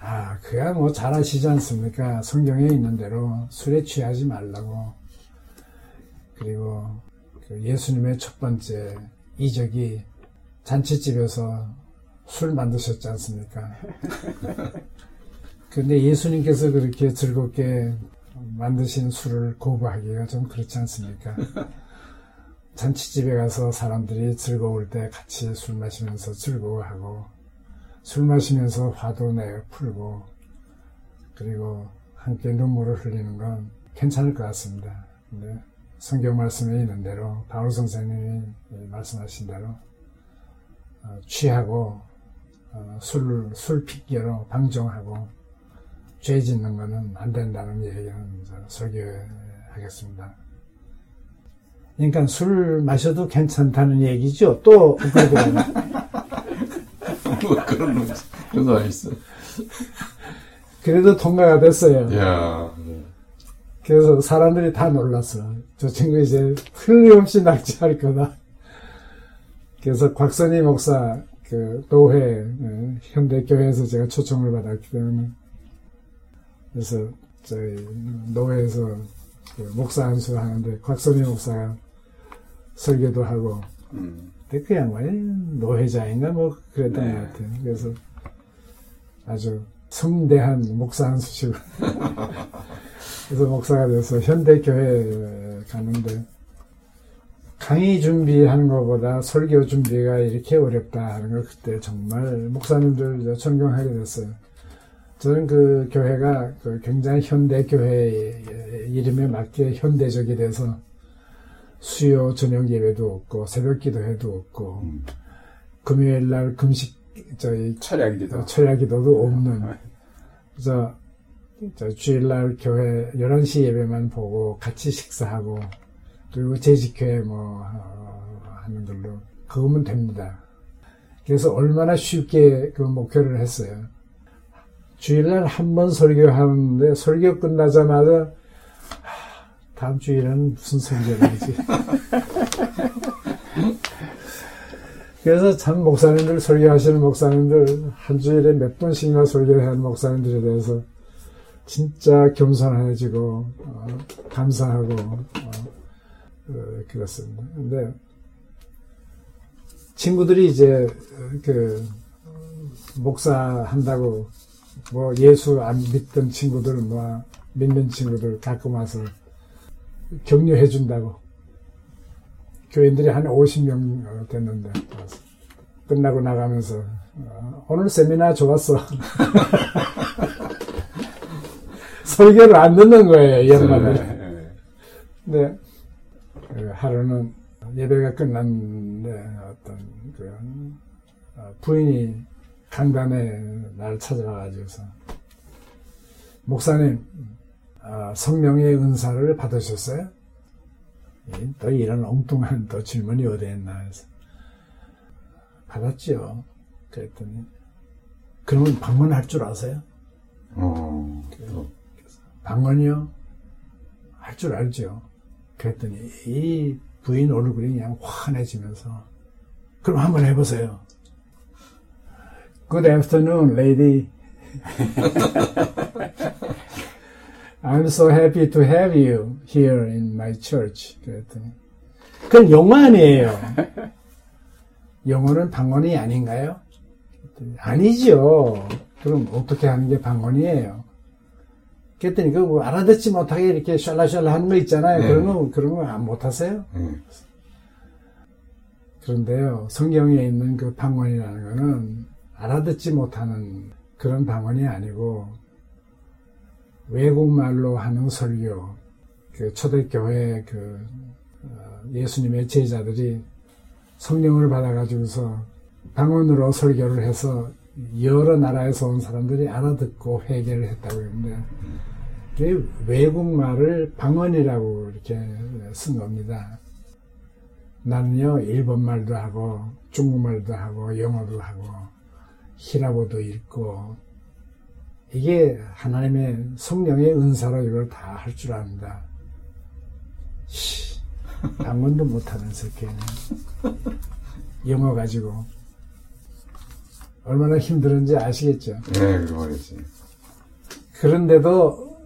아 그야 뭐 잘 아시지 않습니까? 성경에 있는 대로 술에 취하지 말라고 그리고 그 예수님의 첫 번째 이적이 잔치집에서 술 만드셨지 않습니까? 근데 예수님께서 그렇게 즐겁게 만드신 술을 거부하기가 좀 그렇지 않습니까? 잔치집에 가서 사람들이 즐거울 때 같이 술 마시면서 즐거워하고 술 마시면서 화도 내 풀고 그리고 함께 눈물을 흘리는 건 괜찮을 것 같습니다. 근데 성경 말씀에 있는 대로 바울 선생님이 말씀하신 대로 어, 취하고 어, 술, 술 핑계로 방종하고 죄 짓는 것은 안 된다는 얘기는 설교하겠습니다. 그러니까 술 마셔도 괜찮다는 얘기죠. 또 뭐 그런 놈 그런 거 있어. 그래도 통과가 됐어요. 야. 그래서 사람들이 다 놀랐어. 저 친구 이제 흘림없이 낙지할 거다. 그래서 곽선희 목사 그 노회 어, 현대교회에서 제가 초청을 받았기 때문에 그래서 저희 노회에서 그 목사 안수 하는데 곽선희 목사가 설교도 하고 음. 근데 그 양반이 노회자인가 뭐 그랬던 네. 것 같아요. 그래서 아주 성대한 목사 안수시고 그래서 목사가 돼서 현대교회 가는데 강의 준비하는 것보다 설교 준비가 이렇게 어렵다 하는 걸 그때 정말 목사님들 존경하게 됐어요. 저는 그 교회가 그 굉장히 현대 교회 이름에 맞게 현대적이 돼서 수요 저녁 예배도 없고 새벽 기도회도 없고 음. 금요일 날 금식 저희 철야 기도 철야 기도도 없는 그래서 주일 날 교회 11시 예배만 보고 같이 식사하고 그리고 재직회 뭐 어, 하는 걸로 그거면 됩니다. 그래서 얼마나 쉽게 그 목표를 했어요. 주일날 한 번 설교하는데 설교 끝나자마자 다음 주일은 무슨 설교를 하지? 그래서 참 목사님들 설교하시는 목사님들 한 주일에 몇 번씩이나 설교를 하는 목사님들에 대해서 진짜 겸손해지고 어, 감사하고 어, 어, 그렇습니다. 근데 친구들이 이제 그 목사 한다고 뭐 예수 안 믿던 친구들 뭐 믿는 친구들 가끔 와서 격려해 준다고 교인들이 한 50명 됐는데 끝나고 나가면서 오늘 세미나 좋았어. 설교를 안 듣는 거예요, 이 양반들. 근데 그 하루는 예배가 끝났는데 어떤 그 어, 부인이 강단에 날 찾아와가지고서 목사님 어, 성령의 은사를 받으셨어요? 또 이런 엉뚱한 또 질문이 어디 있나 해서 받았지요. 그랬더니 그러면 방문할 줄 아세요? 어. 방언이요? 할 줄 알죠. 그랬더니 이 부인 얼굴이 그냥 환해지면서 그럼 한번 해보세요. Good afternoon, lady. I'm so happy to have you here in my church. 그랬더니 그건 영어 아니에요. 영어는 방언이 아닌가요? 아니죠. 그럼 어떻게 하는 게 방언이에요? 그랬더니 그 뭐 알아듣지 못하게 이렇게 샬라샬라 하는 거 있잖아요. 네. 거 그런 거 못하세요? 네. 그런데요, 성경에 있는 그 방언이라는 거는 알아듣지 못하는 그런 방언이 아니고 외국말로 하는 설교, 그 초대교회 그 어, 예수님의 제자들이 성령을 받아가지고서 방언으로 설교를 해서 여러 나라에서 온 사람들이 알아듣고 회개를 했다고 했는데 외국말을 방언이라고 이렇게 쓴 겁니다. 나는요 일본말도 하고 중국말도 하고 영어도 하고 히라보도 읽고 이게 하나님의 성령의 은사로 이걸 다 할 줄 압니다. 시, 방언도 못하면서 걔는 영어 가지고 얼마나 힘들은지 아시겠죠? 네, 그거겠지. 그런데도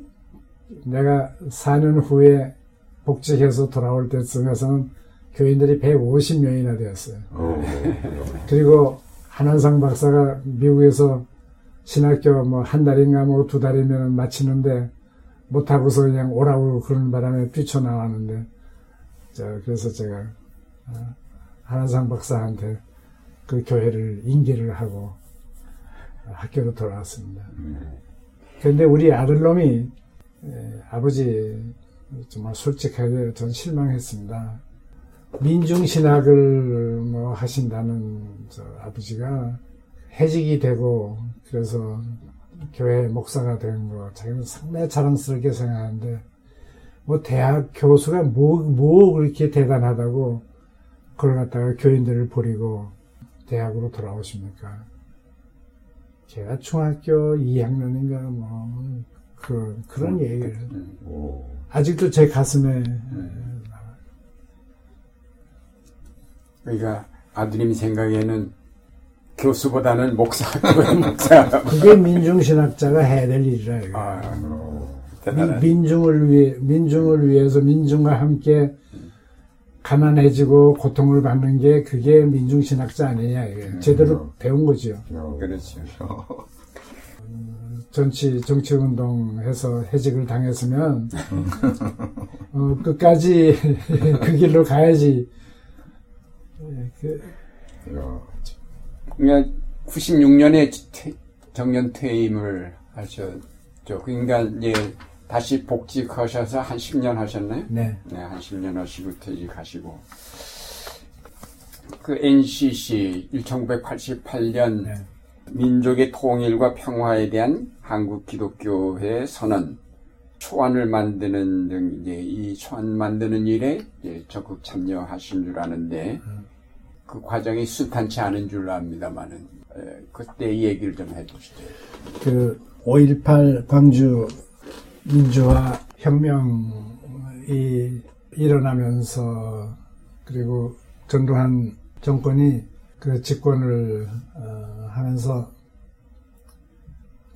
내가 4년 후에 복직해서 돌아올 때쯤에서는 교인들이 150명이나 되었어요. 오, 그리고 한한상 박사가 미국에서 신학교 뭐 한 달인가 뭐 두 달이면 마치는데 못하고서 그냥 오라고 그런 바람에 뛰쳐나왔는데, 자, 그래서 제가, 어, 한한상 박사한테 그 교회를 인계를 하고 학교로 돌아왔습니다. 그런데 우리 아들놈이 에, 아버지 정말 솔직하게 전 실망했습니다. 민중 신학을 뭐 하신다는 저 아버지가 해직이 되고 그래서 교회 목사가 된 거 자기는 상당히 자랑스럽게 생각하는데 뭐 대학 교수가 뭐, 뭐 그렇게 대단하다고 그걸 갖다가 교인들을 버리고 대학으로 돌아오십니까? 제가 중학교 2학년인가 뭐 그, 그런 얘기를 아직도 제 가슴에 그러니까 아드님 생각에는 교수보다는 목사, 교회 목사. 그게 민중신학자가 해야 될 일이라 이거. 아, 미-. 민중을 위해 민중을 위해서 민중과 함께 가난해지고 고통을 받는 게 그게 민중신학자 아니냐 이게 제대로 배운 거죠. 그렇죠. 정치 정치운동해서 해직을 당했으면 어, 끝까지 그 길로 가야지. 예, 그, 그러니까 96년에 정년 퇴임을 하셨죠. 그러니까 이제 다시 복직하셔서 한 10년 하셨나요? 네. 네, 한 10년 하시고 퇴직하시고. 그 NCC 1988년 네. 민족의 통일과 평화에 대한 한국 기독교회 선언, 초안을 만드는 등 이제 이 초안 만드는 일에 적극 참여하신 줄 아는데 그 과정이 순탄치 않은 줄로 압니다만은 에, 그때 이 얘기를 좀 해주시죠. 그 5.18 광주 민주화 혁명이 일어나면서 그리고 전두환 정권이 그 집권을 어, 하면서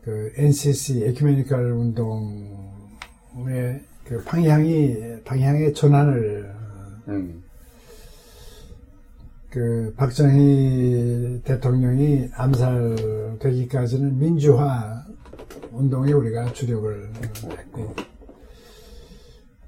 그 NCC 에큐메니컬 운동의 그 방향이 방향의 전환을 음, 그 박정희 대통령이 암살되기까지는 민주화 운동에 우리가 주력을 했고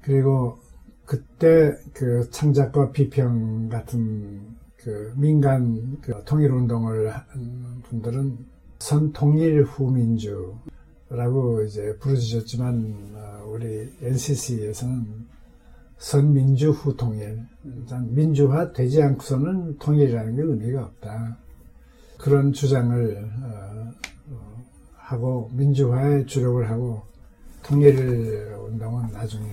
그리고 그때 그 창작과 비평 같은 그 민간 그 통일 운동을 한 분들은 선통일 후민주라고 이제 부르짖었지만 어, 우리 NCC에서는 선민주 후 통일 일단 민주화 되지 않고서는 통일이라는 게 의미가 없다. 그런 주장을 어, 어, 하고 민주화에 주력을 하고 통일 운동은 나중에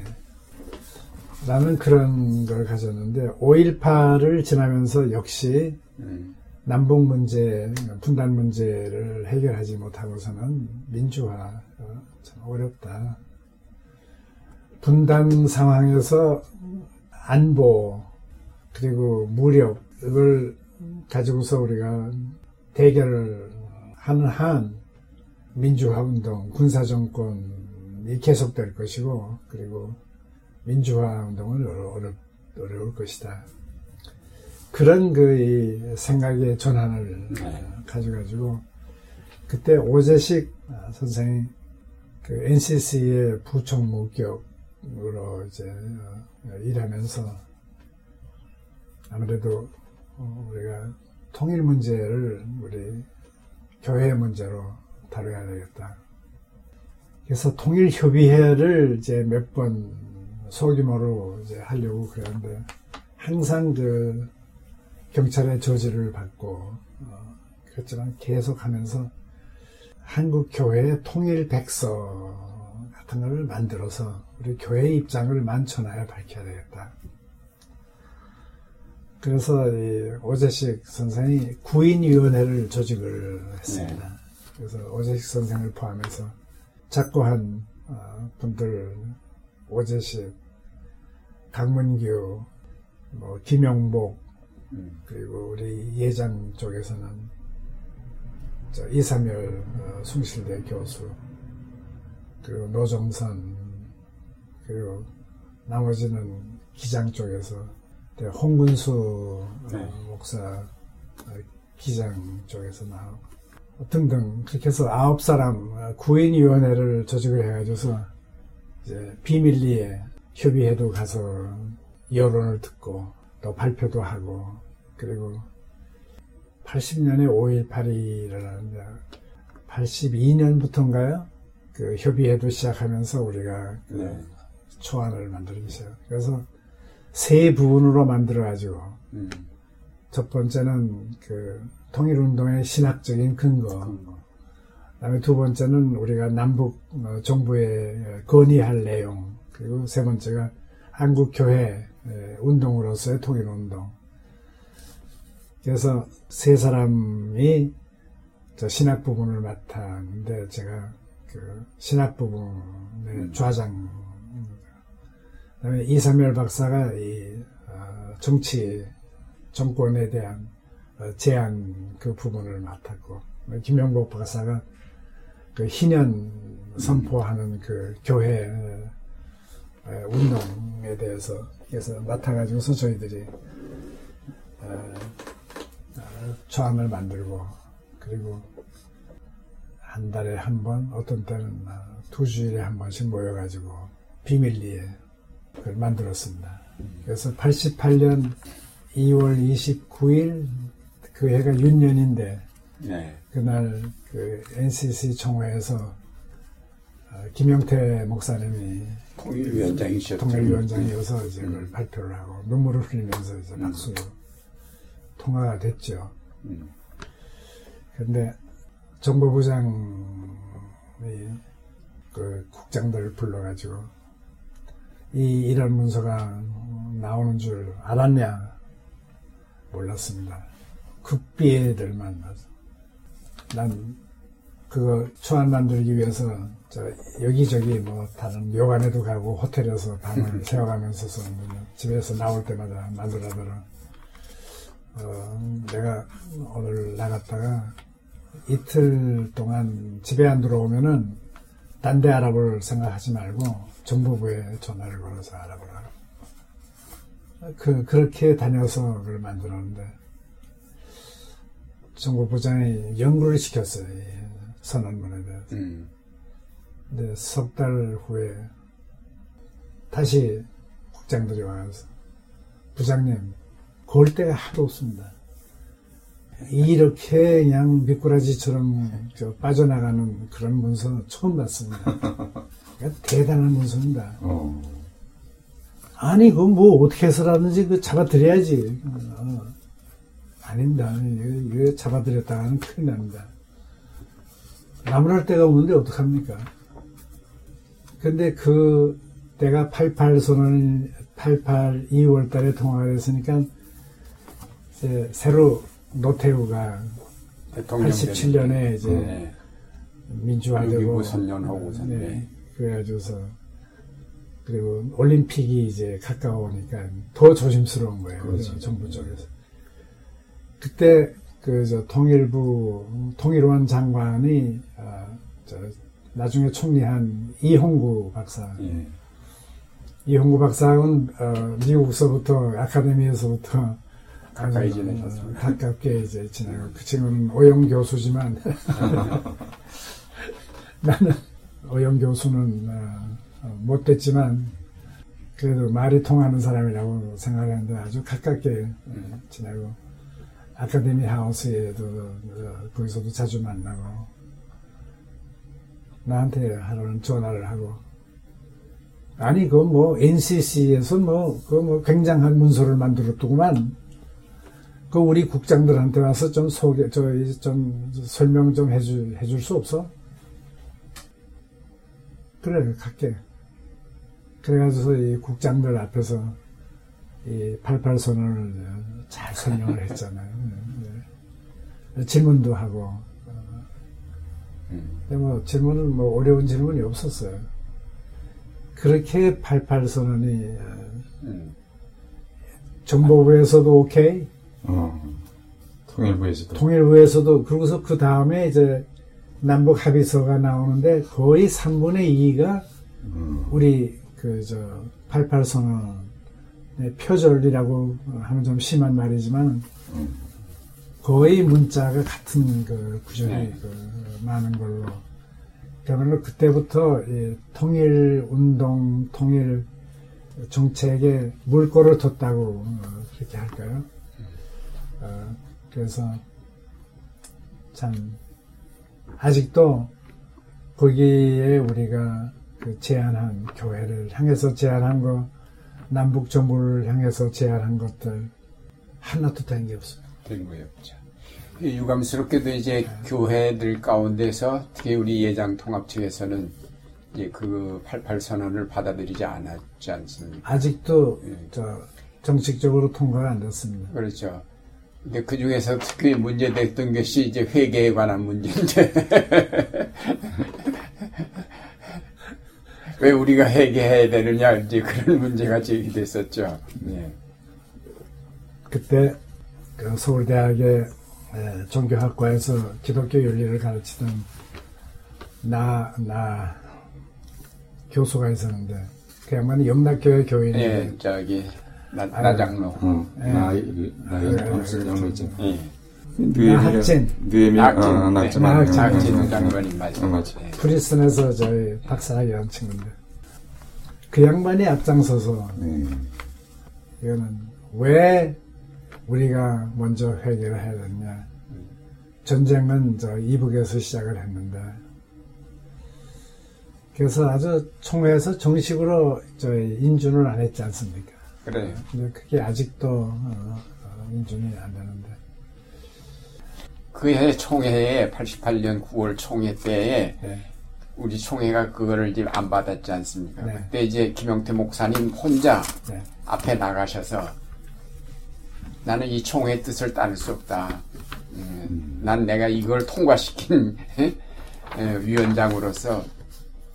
라는 그런 걸 가졌는데 5.18을 지나면서 역시 음, 남북 문제, 분단 문제를 해결하지 못하고서는 민주화 어, 참 어렵다. 분단 상황에서 안보 그리고 무력을 가지고서 우리가 대결을 하는 한 민주화 운동, 군사 정권이 계속될 것이고 그리고 민주화 운동은 어려, 어려, 어려울 것이다. 그런 그이 생각의 전환을 가져가지고 그때 오재식 선생이 그 NCC의 부총무격 으로 이제 어, 일하면서 아무래도 어, 우리가 통일 문제를 우리 교회 문제로 다뤄야 되겠다. 그래서 통일 협의회를 이제 몇 번 소규모로 이제 하려고 그랬는데 항상 그 경찰의 저지를 받고 어, 그렇지만 계속 하면서 한국 교회의 통일 백서 같은 걸 만들어서 우리 교회 입장을 만천하에 밝혀야 되겠다. 그래서 이 오재식 선생이 구인위원회를 조직을 했습니다. 그래서 오재식 선생을 포함해서 작고한 어, 분들 오재식, 강문규, 뭐 김영복 음, 그리고 우리 예장 쪽에서는 저 이삼열 어, 숭실대 교수 그리고 노정선 그리고 나머지는 기장 쪽에서 또 홍근수 어, 네. 목사 어, 기장 쪽에서 나오고 등등 그렇게 해서 아홉 사람 어, 구인위원회를 조직을 해가지고서 이제 비밀리에 협의회도 가서 여론을 듣고 또 발표도 하고 그리고 80년에 5.18이라는 82년부터인가요? 그 협의회도 시작하면서 우리가 그 네. 초안을 시작. 그래서 세 부분으로 만들어가지고 음. 첫 번째는 그 통일운동의 신학적인 근거. 그다음에 두 번째는 우리가 남북 어, 정부에 건의할 내용. 그리고 세 번째가 한국 교회 에, 운동으로서의 통일 운동. 그래서 세 사람이 저 신학 부분을 맡았는데 제가 그 신학 부분의 좌장. 이삼열 박사가 이 어, 정치 정권에 대한 어, 제안 그 부분을 맡았고 김영복 박사가 그 희년 선포하는 그 교회 어, 운동에 대해서 그래서 맡아가지고서 저희들이 어, 어, 초안을 만들고 그리고 한 달에 한 번 어떤 때는 어, 두 주일에 한 번씩 모여가지고 비밀리에 만들었습니다. 그래서 88년 2월 29일 그 해가 윤년인데 네. 그날 그 NCC 총회에서 어, 김영태 목사님이 통일위원장이셨죠. 통일위원장이어서 음. 그걸 발표를 하고 눈물을 흘리면서 이제 박수로 통화가 됐죠. 음. 근데 정보부장이 그 국장들을 불러가지고 이 이런 문서가 나오는 줄 알았냐 몰랐습니다. 극비애들 만 나서 난 그거 초안 만들기 위해서 저 여기저기 뭐 다른 요관에도 가고 호텔에서 방을 세워가면서 집에서 나올 때마다 만들어더라. 어, 내가 오늘 나갔다가 이틀 동안 집에 안 들어오면은 딴 데 알아볼 생각하지 말고 정보부에 전화를 걸어서 알아보라. 그, 그렇게 다녀서 그걸 만들었는데 정보부장이 연구를 시켰어요. 이 선언문에 대해서. 음. 근데 석 달 후에 다시 국장들이 와서 부장님 걸 데가 하도 없습니다. 이렇게 그냥 미꾸라지처럼 저 빠져나가는 그런 문서 처음 봤습니다. 그러니까 대단한 문서입니다. 어. 아니, 그거 뭐 어떻게 해서라든지 그 잡아드려야지. 어. 아닙니다. 이거, 이거 잡아드렸다가는 큰일 납니다. 나무랄 데가 없는데 어떡합니까? 근데 그, 때가 88 선언, 88 2월 달에 통화가 됐으니까, 이제 새로 노태우가 대통령 87년에 이제 네. 민주화되고 6.25 선언하고선, 네. 네. 그래가지고서 그리고 올림픽이 이제 가까우니까 더 조심스러운 거예요. 그렇죠. 정부 쪽에서. 그때 그 저 통일부 통일원 장관이 아, 저 나중에 총리한 이홍구 박사. 예. 이홍구 박사는 어, 미국서부터 아카데미에서부터 가까이 아주, 지내셨습니다. 어, 가깝게 이제 지내고 그 친구는 오영 교수지만 나는 오영 교수는 어, 어, 못됐지만 그래도 말이 통하는 사람이라고 생각하는데 아주 가깝게 어, 지내고 아카데미 하우스에도 어, 거기서도 자주 만나고 나한테 하루는 전화를 하고 아니 그 뭐 NCC에서 뭐 그 뭐 굉장한 문서를 만들었더구만 그 우리 국장들한테 와서 좀 소개 저좀 좀 설명 좀 해줄 해줄 수 없어? 그래 갈게. 그래가지고 이 국장들 앞에서 이 88 선언을 잘 설명을 했잖아요. 네, 네. 질문도 하고. 음. 근데 뭐 질문은 뭐 어려운 질문이 없었어요. 그렇게 88 선언이 어, 음. 정보부에서도 오케이, 어. 통일부에서도. 통일부에서도 그러고서 그 다음에 이제 남북 합의서가 나오는데 거의 3분의 2가 음. 우리 그 저 88 선언의 표절이라고 하면 좀 심한 말이지만 음. 거의 문자가 같은 그 구절이 네. 그 많은 걸로 그야말로 그때부터 이 통일 운동, 통일 정책에 물꼬를 뒀다고 어, 그렇게 할까요? 어, 그래서 참 아직도 거기에 우리가 그 제안한 교회를 향해서 제안한 거 남북 정부를 향해서 제안한 것들 하나도 된 게 없어요. 된 거예요. 유감스럽게도 이제 교회들 가운데서 특히 우리 예장 통합 측에서는 이제 그 88 선언을 받아들이지 않았지 않습니까? 아직도 예. 저 정식적으로 통과가 안 됐습니다. 그렇죠. 근데 그 중에서 특히 문제됐던 것이 이제 회계에 관한 문제인데. 왜 우리가 회계해야 되느냐, 이제 그런 문제가 제기됐었죠. 예. 그때 그 서울대학의 에, 종교학과에서 기독교 윤리를 가르치던 나, 나 교수가 있었는데 그 양반이 영락교회 교인인데 예, 저기, 나, 나 장로. 어, 예. 나, 나, 무슨 장로 있잖아. 예. 나학진. 뇌미, 낙진, 아, 네, 낙진. 낙진. 낙진 장로님 맞아요. 어, 맞아. 예. 프린스턴에서 저희 박사학위 한 친구인데 그 양반이 앞장서서 네. 이거는 왜 우리가 먼저 회개를 해야 되느냐. 전쟁은 저 이북에서 시작을 했는데. 그래서 아주 총회에서 정식으로 저 인준을 안 했지 않습니까? 그래요. 근데 그게 아직도 어, 어, 인준이 안 되는데. 그 해 총회에 88년 9월 총회 때에 네. 우리 총회가 그거를 이제 안 받았지 않습니까? 네. 그때 이제 김영태 목사님 혼자 네. 앞에 나가셔서 나는 이 총회의 뜻을 따를 수 없다. 음, 난 내가 이걸 통과시킨 에, 위원장으로서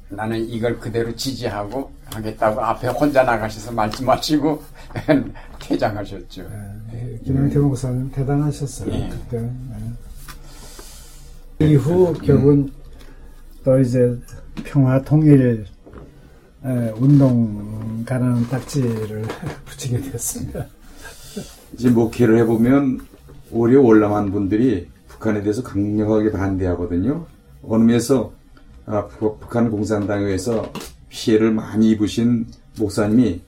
나는 이걸 그대로 지지하고 하겠다고 앞에 혼자 나가셔서 말씀하시고 퇴장하셨죠. 네. 김영태 목사님 대단하셨어요. 예. 그때. 네. 이후 결국은 또 이제 평화 통일 에, 운동가라는 딱지를 붙이게 됐습니다. 이제 목회를 해보면 오래 올라만 분들이 북한에 대해서 강력하게 반대하거든요. 어느 면에서 아, 북- 북한 공산당에 의해서 피해를 많이 입으신 목사님이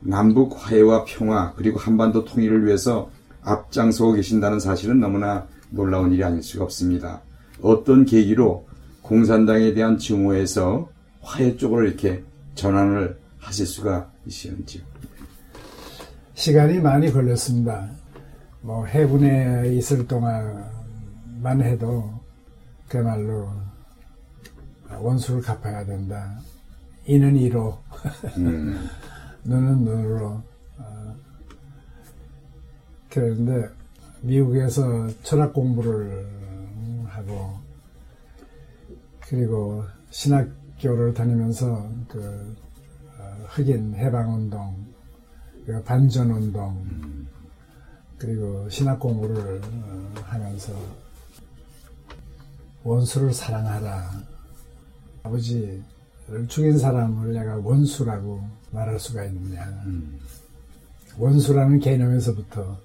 남북 화해와 평화 그리고 한반도 통일을 위해서 앞장서고 계신다는 사실은 너무나 놀라운 일이 아닐 수가 없습니다. 어떤 계기로 공산당에 대한 증오에서 화해 쪽으로 이렇게 전환을 하실 수가 있으신지요? 시간이 많이 걸렸습니다. 뭐 해군에 있을 동안만 해도 그야말로 원수를 갚아야 된다. 이는 이로, 음, 눈은 눈으로. 어, 그랬는데 미국에서 철학 공부를 하고 그리고 신학교를 다니면서 그 어, 흑인 해방운동, 그 반전운동, 그리고 신학 공부를 어, 하면서 원수를 사랑하라. 아버지를 죽인 사람을 내가 원수라고 말할 수가 있느냐. 원수라는 개념에서부터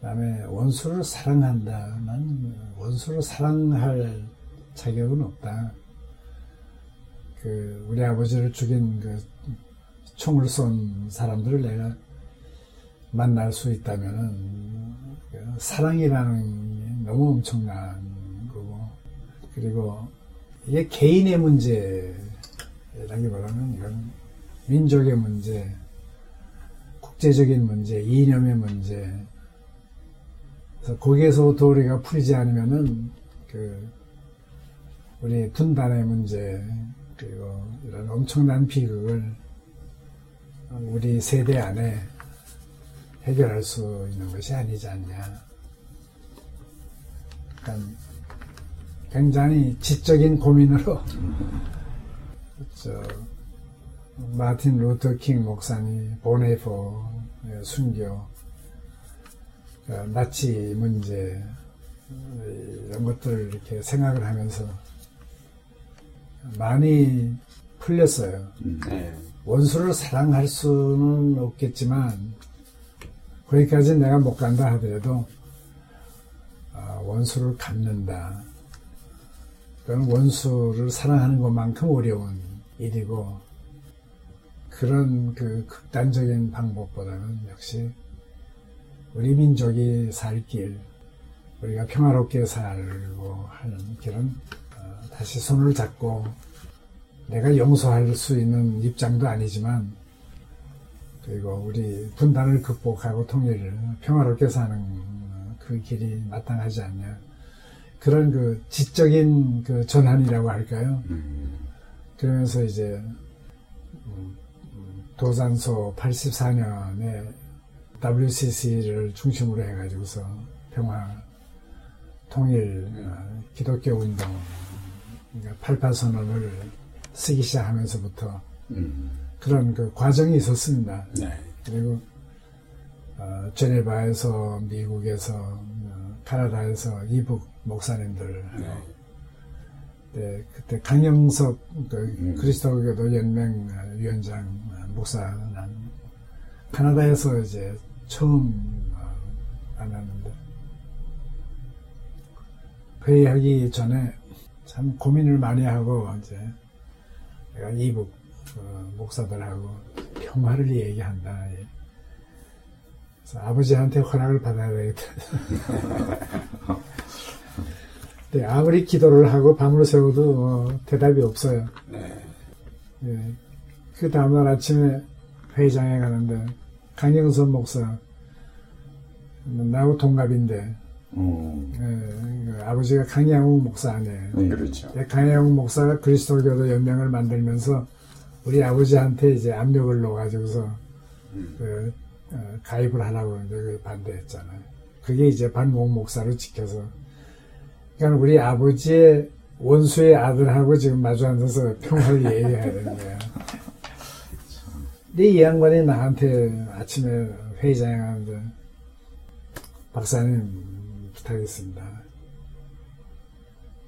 그 다음에 원수를 사랑한다. 난 원수를 사랑할 자격은 없다. 그 우리 아버지를 죽인 그 총을 쏜 사람들을 내가 만날 수 있다면은 그 사랑이라는 게 너무 엄청난 거고 그리고 이게 개인의 문제 라기보다는 이건 민족의 문제, 국제적인 문제, 이념의 문제. 그래서 거기에서부터 우리가 풀지 않으면은 그 우리 분단의 문제 그리고 이런 엄청난 비극을 우리 세대 안에 해결할 수 있는 것이 아니지 않냐. 그러니까 굉장히 지적인 고민으로 저 마틴 루터 킹 목사님 보네포 순교 그 나치 문제 이런 것들을 이렇게 생각을 하면서 많이 풀렸어요. 네. 원수를 사랑할 수는 없겠지만 거기까지 내가 못 간다 하더라도 아, 원수를 갚는다. 그건 원수를 사랑하는 것만큼 어려운 일이고 그런 그 극단적인 방법보다는 역시 우리 민족이 살 길, 우리가 평화롭게 살고 하는 길은 어, 다시 손을 잡고 내가 용서할 수 있는 입장도 아니지만 그리고 우리 분단을 극복하고 통일을 평화롭게 사는 그 길이 마땅하지 않냐. 그런 그 지적인 그 전환이라고 할까요? 그러면서 이제 도산소 84년에 WCC를 중심으로 해가지고서 평화 통일 어, 기독교 운동 그러니까 88 선언을 쓰기 시작하면서부터 음. 그런 그 과정이 있었습니다. 네. 그리고 어, 제네바에서 미국에서 어, 카나다에서 이북 목사님들 네. 네, 그때 강영석 그 음. 그리스도교도 연맹 위원장 어, 목사는 카나다에서 이제 처음 어, 만났는데 회의하기 전에 참 고민을 많이 하고 이제 내가 이북 어, 목사들하고 평화를 얘기한다. 예. 그래서 아버지한테 허락을 받아야 되겠다. 네, 아무리 기도를 하고 밤을 새워도 어, 대답이 없어요. 네. 예. 그 다음날 아침에 회의장에 가는데 강영선 목사 나하고 동갑인데 어, 예, 그 아버지가 강양욱 목사 아니에요. 네. 그렇죠. 네, 강양욱 목사가 그리스도교도 연맹을 만들면서 우리 아버지한테 이제 압력을 넣어가지고서 그, 어, 가입을 하라고 하는데 그 반대했잖아요. 그게 이제 반공 목사로 지켜서 그러니까 우리 아버지의 원수의 아들하고 지금 마주 앉아서 평화를 얘기해야 되는 거야. 근데 이 양반이 나한테 아침에 회의장에 가는데 박사님 부탁했습니다.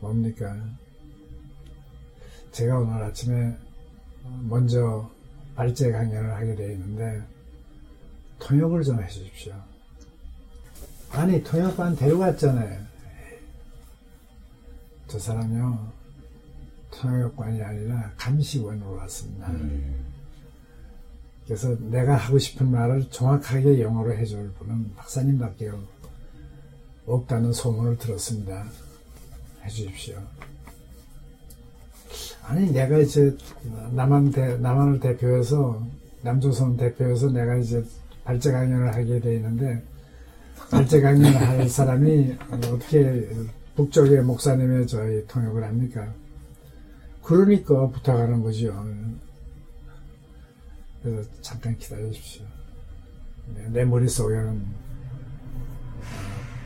뭡니까? 제가 오늘 아침에 먼저 발제 강연을 하게 되어 있는데 통역을 좀 해주십시오. 아니 통역관 데려갔잖아요. 저 사람이요 통역관이 아니라 감시원으로 왔습니다. 그래서 내가 하고 싶은 말을 정확하게 영어로 해줄 분은 박사님밖에 없다는 소문을 들었습니다. 해주십시오. 아니 내가 이제 남한 대, 남한을 대표해서 남조선 대표해서 내가 이제 발제 강연을 하게 돼 있는데 발제 강연을 할 사람이 어떻게 북쪽의 목사님의 저희 통역을 합니까? 그러니까 부탁하는 거죠. 그래서 잠깐 기다려 주십시오. 네, 내 머릿속에는 어,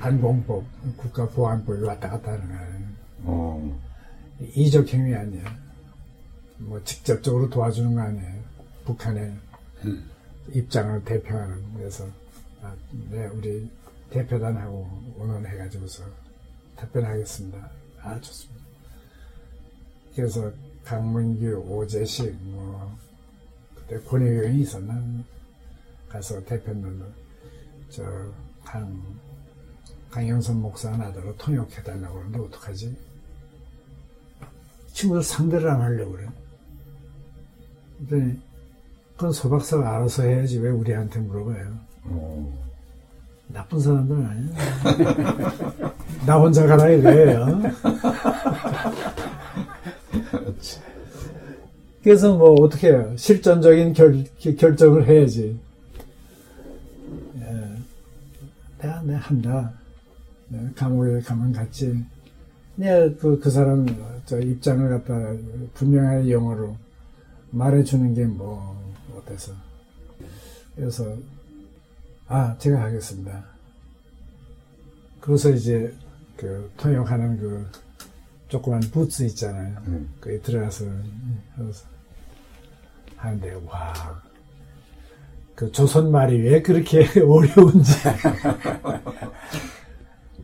반공법, 국가보안법이 왔다 갔다 하는 거예요. 어, 이적 행위 아니에요. 뭐 직접적으로 도와주는 거 아니에요. 북한의 입장을 대표하는 그래서 아, 네 우리 대표단하고 의논해가지고서 답변하겠습니다. 아 좋습니다. 그래서 강문규, 오재식 뭐 그때 권혜경이 있었나 가서 대표는 저강 강영선 목사 나더러 통역해달라고 그러는데 어떡하지? 친구들 상대를 안 하려고 그래. 그랬더니 그건 소 박사가 알아서 해야지 왜 우리한테 물어봐요. 어, 나쁜 사람들은 아니야. 나 혼자 가라 이거예요. 그래서 뭐 어떻게 해요? 실전적인 결, 결정을 해야지. 예. 내가 내가 한다. 네, 감옥에 가면 갔지. 그, 그 사람 저 입장을 갖다 분명하게 영어로 말해주는 게 뭐 어때서. 그래서 아 제가 하겠습니다. 그래서 이제 그 통역하는 그 조그만 부츠 있잖아요. 음. 거기 들어가서 하는데 와. 그 조선 말이 왜 그렇게 어려운지.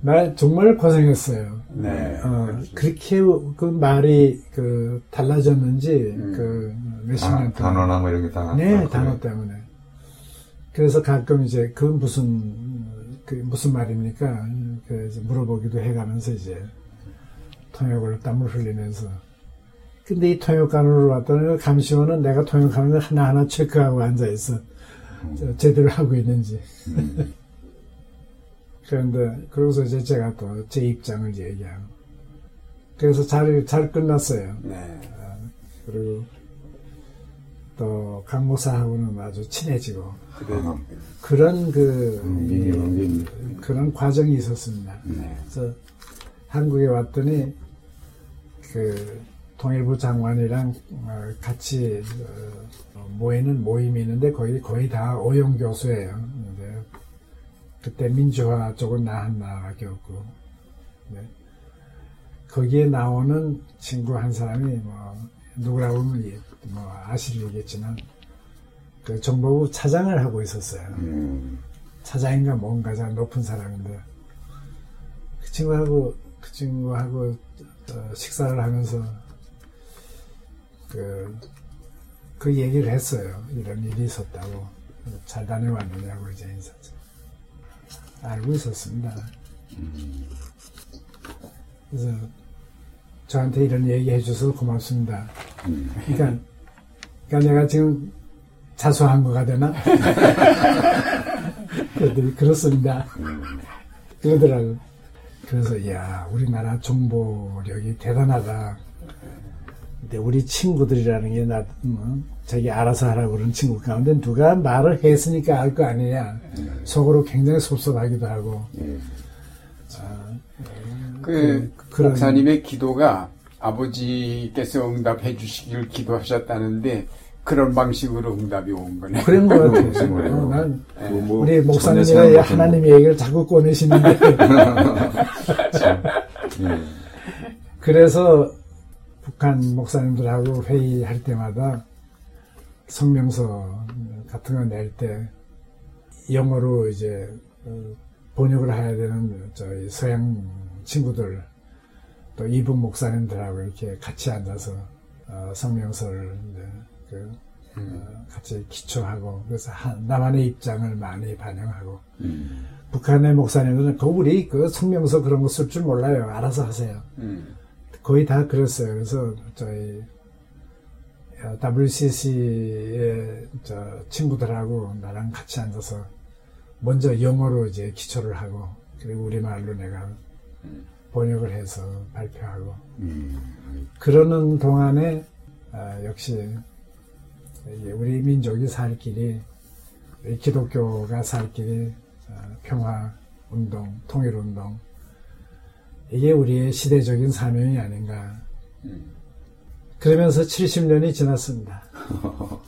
나 정말 고생했어요. 네. 어, 그렇게 그 말이 그 달라졌는지 음. 그 몇십 단- 년 동안. 단어나 뭐 이런 게 다. 네, 다 단어. 때문에. 그래서 가끔 이제 그 무슨 그 무슨 말입니까? 그 이제 물어보기도 해가면서 이제 통역을 땀을 흘리면서. 근데 이 통역관으로 왔더니 감시원은 내가 통역하는 걸 하나하나 체크하고 앉아있어. 저, 제대로 하고 있는지. 그런데, 그러고서 이제 제가 또 제 입장을 얘기하고. 그래서 잘, 잘 끝났어요. 네. 그리고 또 강목사하고는 아주 친해지고. 그래. 그런 그, 있네. 그런 과정이 있었습니다. 네. 그래서 한국에 왔더니 그 통일부 장관이랑 어, 같이 어, 모이는 모임이 있는데 거기 거의 다 오영 교수예요. 그때 민주화 쪽은 나 하나밖에 없고 네. 거기에 나오는 친구 한 사람이 뭐 누구라고 하면 예, 뭐 아시겠지만 그 정보부 차장을 하고 있었어요. 음, 차장인가 뭔가 잘 높은 사람인데 그 친구하고 그 친구하고 어, 식사를 하면서 그, 그 얘기를 했어요. 이런 일이 있었다고. 잘 다녀왔느냐고 이제 인사죠. 알고 있었습니다. 그래서 저한테 이런 얘기 해줘서 고맙습니다. 그러니까, 그러니까 내가 지금 자수한 거가 되나? 그랬더니 그렇습니다. 그러더라고. 그래서 야 우리나라 정보력이 대단하다. 근데 우리 친구들이라는 게 나, 뭐, 자기 알아서 하라고 그러는 친구 가운데 누가 말을 했으니까 알 거 아니냐. 속으로 굉장히 섭섭하기도 하고. 그, 그런- 목사님의 기도가 아버지께서 응답해 주시길 기도하셨다는데 그런 방식으로 응답이 온 거네. 그런 거 같아요. 어, 난 그거 뭐 우리 못한 하나님의 얘기를 자꾸 꺼내시는데. 예. 그래서 북한 목사님들하고 회의할 때마다 성명서 같은 거 낼 때 영어로 이제 어, 번역을 해야 되는 저희 서양 친구들 또 이북 목사님들하고 이렇게 같이 앉아서 어, 성명서를 이제 그 어, 같이 기초하고 그래서 한- 나만의 입장을 많이 반영하고 음, 북한의 목사님들은 그 우리 그 성명서 그런 거 쓸 줄 몰라요 알아서 하세요. 음. 거의 다 그랬어요. 그래서 저희 WCC의 저 친구들하고 나랑 같이 앉아서 먼저 영어로 이제 기초를 하고 그리고 우리말로 내가 번역을 해서 발표하고 음, 그러는 동안에 아, 역시 우리 민족이 살 길이 기독교가 살 길이 아, 평화 운동, 통일 운동 이게 우리의 시대적인 사명이 아닌가. 그러면서 70년이 지났습니다.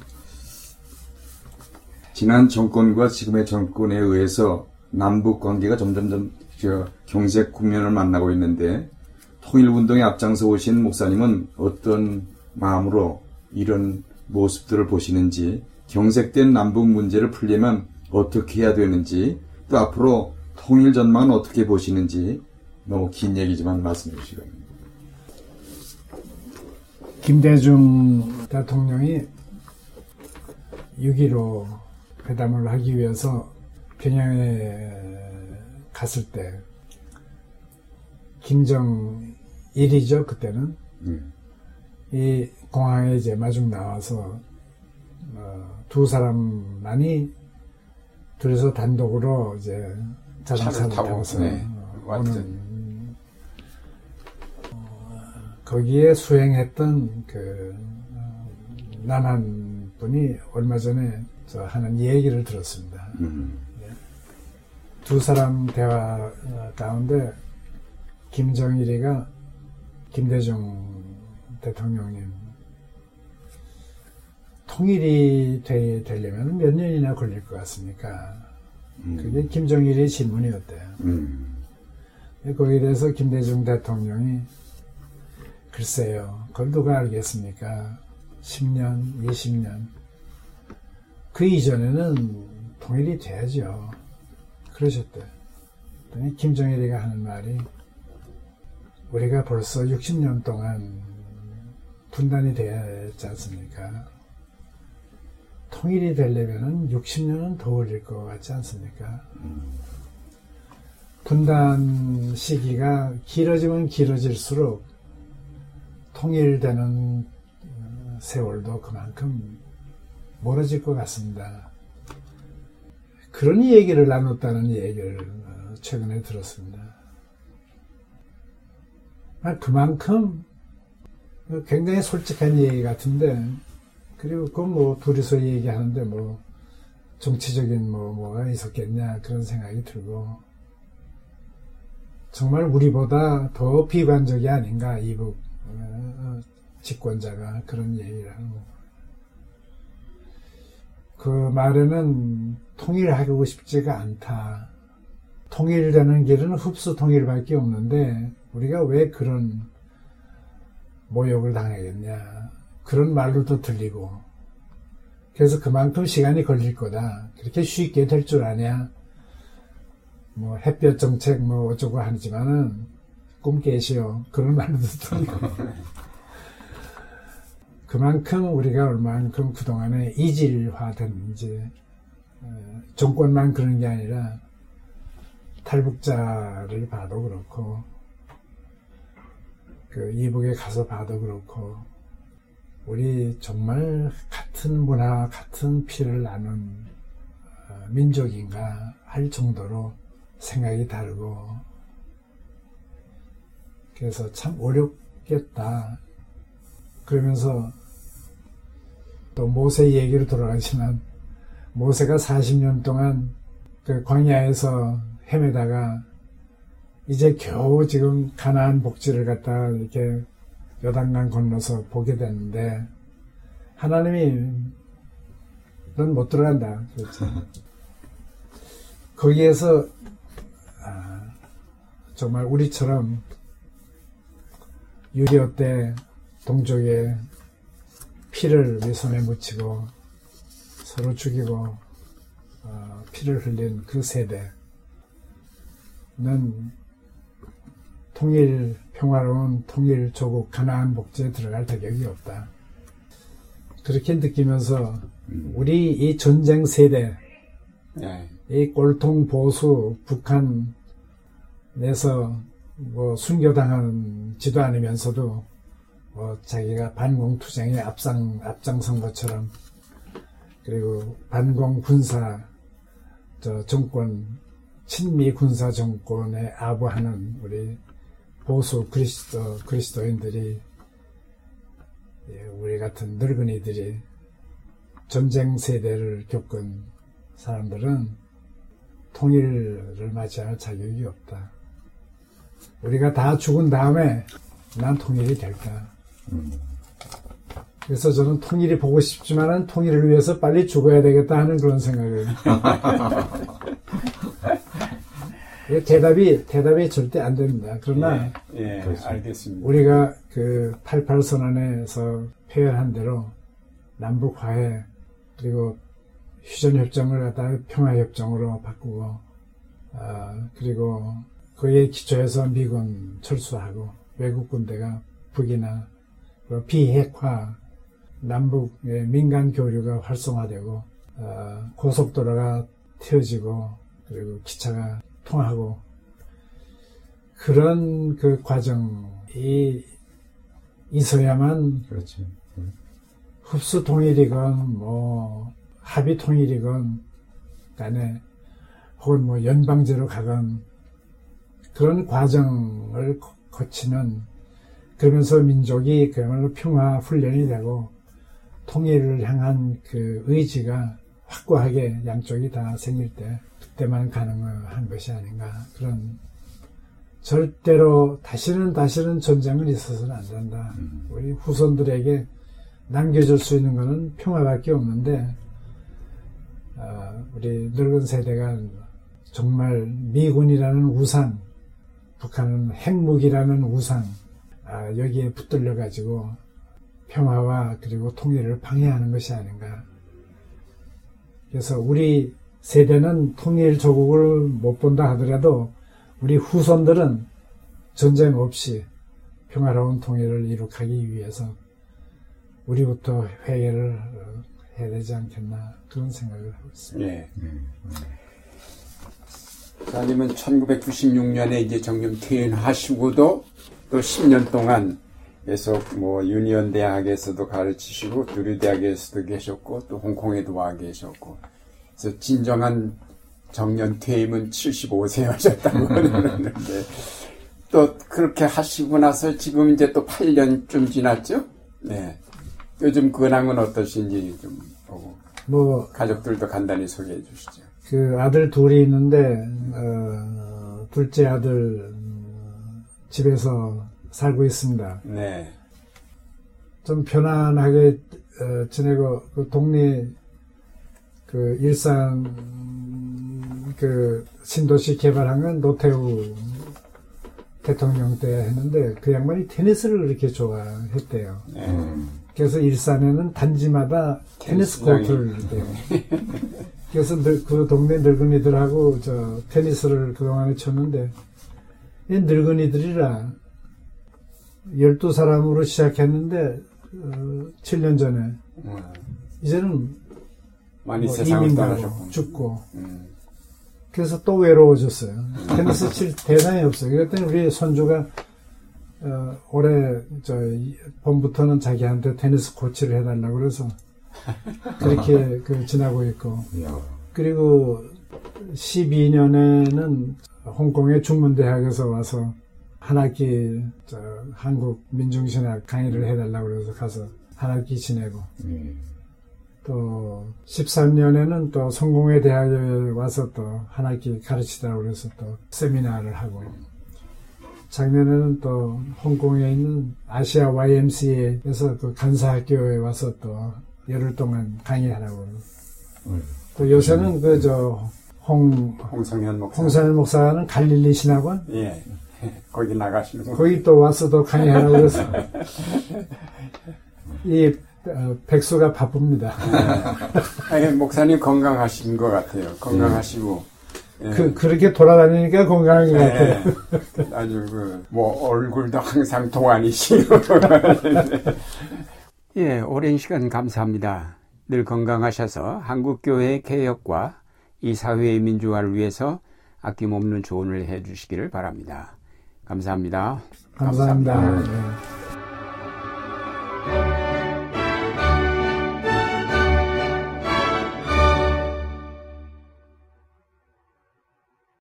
지난 정권과 지금의 정권에 의해서 남북 관계가 점점점 저 경색 국면을 만나고 있는데 통일운동에 앞장서 오신 목사님은 어떤 마음으로 이런 모습들을 보시는지 경색된 남북 문제를 풀려면 어떻게 해야 되는지 또 앞으로 통일 전망은 어떻게 보시는지 너무 긴 얘기지만 말씀해 주시기 바랍니다. 김대중 대통령이 6.15 회담을 하기 위해서 평양에 갔을 때 김정일이죠 그때는 음, 이 공항에 이제 마중 나와서 어, 두 사람만이 둘이서 단독으로 이제 자동차를 차를 타고, 타고서 네, 어. 오는 어, 거기에 수행했던 그 어, 남한 분이 얼마 전에 저 하는 얘기를 들었습니다. 음, 두 사람 대화 어, 가운데 김정일이가 김대중 대통령님 통일이 되, 되려면 몇 년이나 걸릴 것 같습니까? 그게 김정일의 질문이었대요. 음, 거기에 대해서 김대중 대통령이 글쎄요, 그걸 누가 알겠습니까? 10년, 20년. 그 이전에는 통일이 돼야죠. 그러셨대. 김정일이가 하는 말이 우리가 벌써 60년 동안 분단이 되었지 않습니까? 통일이 되려면 60년은 더 걸릴 것 같지 않습니까? 분단 시기가 길어지면 길어질수록 통일되는 세월도 그만큼 멀어질 것 같습니다. 그런 얘기를 나눴다는 얘기를 어, 최근에 들었습니다. 아, 그만큼 굉장히 솔직한 얘기 같은데, 그리고 그건 뭐 둘이서 얘기하는데 뭐 정치적인 뭐 뭐가 있었겠냐 그런 생각이 들고, 정말 우리보다 더 비관적이 아닌가 이북 어, 집권자가 그런 얘기를 하고 그 말에는 통일하고 싶지가 않다. 통일되는 길은 흡수 통일밖에 없는데 우리가 왜 그런 모욕을 당하겠냐. 그런 말로도 들리고 그래서 그만큼 시간이 걸릴 거다. 그렇게 쉽게 될 줄 아냐. 뭐 햇볕 정책 뭐 어쩌고 하지만은 꿈 깨시오. 그런 말도 듣고 그만큼 우리가 얼만큼 그동안에 이질화된 이제 어, 정권만 그런 게 아니라 탈북자를 봐도 그렇고 그 이북에 가서 봐도 그렇고 우리 정말 같은 문화 같은 피를 나눈 어, 민족인가 할 정도로 생각이 다르고 그래서 참 어렵겠다. 그러면서 또 모세 얘기로 돌아가지만 모세가 40년 동안 그 광야에서 헤매다가 이제 겨우 지금 가나안 복지를 갖다 이렇게 요단강 건너서 보게 됐는데 하나님이 넌 못 들어간다. 거기에서 정말 우리처럼 유리어 때 동족의 피를 우리 손에 묻히고 서로 죽이고 어, 피를 흘린 그 세대는 통일 평화로운 통일 조국 가나안 복지에 들어갈 자격이 없다. 그렇게 느끼면서 우리 이 전쟁 세대, 네. 이 꼴통 보수 북한 내서 뭐 순교당한 지도 않으면서도 뭐 자기가 반공투쟁에 앞장 앞장선 것처럼 그리고 반공 군사 저 정권 친미 군사 정권에 아부하는 우리 보수 그리스도 그리스도인들이 예, 우리 같은 늙은이들이 전쟁 세대를 겪은 사람들은 통일을 맞이할 자격이 없다. 우리가 다 죽은 다음에 난 통일이 될까? 그래서 저는 통일이 보고 싶지만은 통일을 위해서 빨리 죽어야 되겠다 하는 그런 생각을. 대답이 대답이 절대 안 됩니다. 그러나 예, 예 알겠습니다. 우리가 그 88 선언에서 표현한 대로 남북 화해 그리고 휴전 협정을 갖다가 평화 협정으로 바꾸고 어, 그리고 그에 기초해서 미군 철수하고 외국 군대가 북이나 비핵화 남북의 민간 교류가 활성화되고 어, 고속도로가 튀어지고 그리고 기차가 통하고 그런 그 과정이 있어야만 그렇지. 흡수 통일이건 뭐 합의 통일이건 간에 혹은 뭐 연방제로 가건 그런 과정을 거치는 그러면서 민족이 그야말로 평화 훈련이 되고 통일을 향한 그 의지가 확고하게 양쪽이 다 생길 때 그때만 가능한 것이 아닌가 그런 절대로 다시는 다시는 전쟁은 있어서는 안 된다. 음. 우리 후손들에게 남겨줄 수 있는 것은 평화밖에 없는데 어, 우리 늙은 세대가 정말 미군이라는 우상 북한은 핵무기라는 우상 아, 여기에 붙들려 가지고 평화와 그리고 통일을 방해하는 것이 아닌가. 그래서 우리 세대는 통일 조국을 못 본다 하더라도 우리 후손들은 전쟁 없이 평화로운 통일을 이룩하기 위해서 우리부터 회개를 해야 되지 않겠나 그런 생각을 하고 있습니다. 네. 사님은 1996년에 이제 정년 퇴임하시고도 또 10년 동안 계속 뭐 유니언 대학에서도 가르치시고 두류 대학에서도 계셨고 또 홍콩에도 와 계셨고 그래서 진정한 정년 퇴임은 75세 하셨다고 그러는데 또 그렇게 하시고 나서 지금 이제 또 8년쯤 지났죠? 네. 요즘 근황은 어떠신지 좀 보고 뭐 가족들도 간단히 소개해 주시죠. 그 아들 둘이 있는데 어, 둘째 아들 집에서 살고 있습니다. 네. 좀 편안하게 어, 지내고 그 동네 그 일산 그 신도시 개발한 건 노태우 대통령 때 했는데 그 양반이 테니스를 그렇게 좋아했대요. 음. 그래서 일산에는 단지마다 테니스, 코트를 대요. 그래서 그 동네 늙은이들하고 저 테니스를 그동안에 쳤는데 이 늙은이들이라 12사람으로 시작했는데 어, 7년 전에 음. 이제는 많이 뭐 세상을 떠나셨고 죽고 음. 그래서 또 외로워졌어요. 테니스 칠 대상이 없어요. 그랬더니 우리 손주가 어, 올해 저 봄부터는 자기한테 테니스 코치를 해달라고 그래서 그렇게 그 지나고 있고 그리고 12년에는 홍콩의 중문대학에서 와서 한 학기 저 한국 민중신학 강의를 해달라고 그래서 가서 한 학기 지내고 음. 또 13년에는 또 성공회 대학에 와서 또 한 학기 가르치다고 그래서 또 세미나를 하고 작년에는 또 홍콩에 있는 아시아 YMCA에서 그 간사학교에 와서 또 열흘 동안 강의하라고 음. 또 요새는 그저 홍 홍성현 목사 홍성현 목사는 갈릴리 신학원 예 거기 나가시는 거기 또 와서 또 강의하라고 그래서 이 어, 백수가 바쁩니다. 네. 목사님 건강하신 것 같아요. 건강하시고. 네. 그, 그렇게 돌아다니니까 건강한 것 네. 같아요. 아주 그, 뭐, 얼굴도 항상 동안이시고. 예, 오랜 시간 감사합니다. 늘 건강하셔서 한국교회 개혁과 이 사회의 민주화를 위해서 아낌없는 조언을 해 주시기를 바랍니다. 감사합니다. 감사합니다. 감사합니다. 네.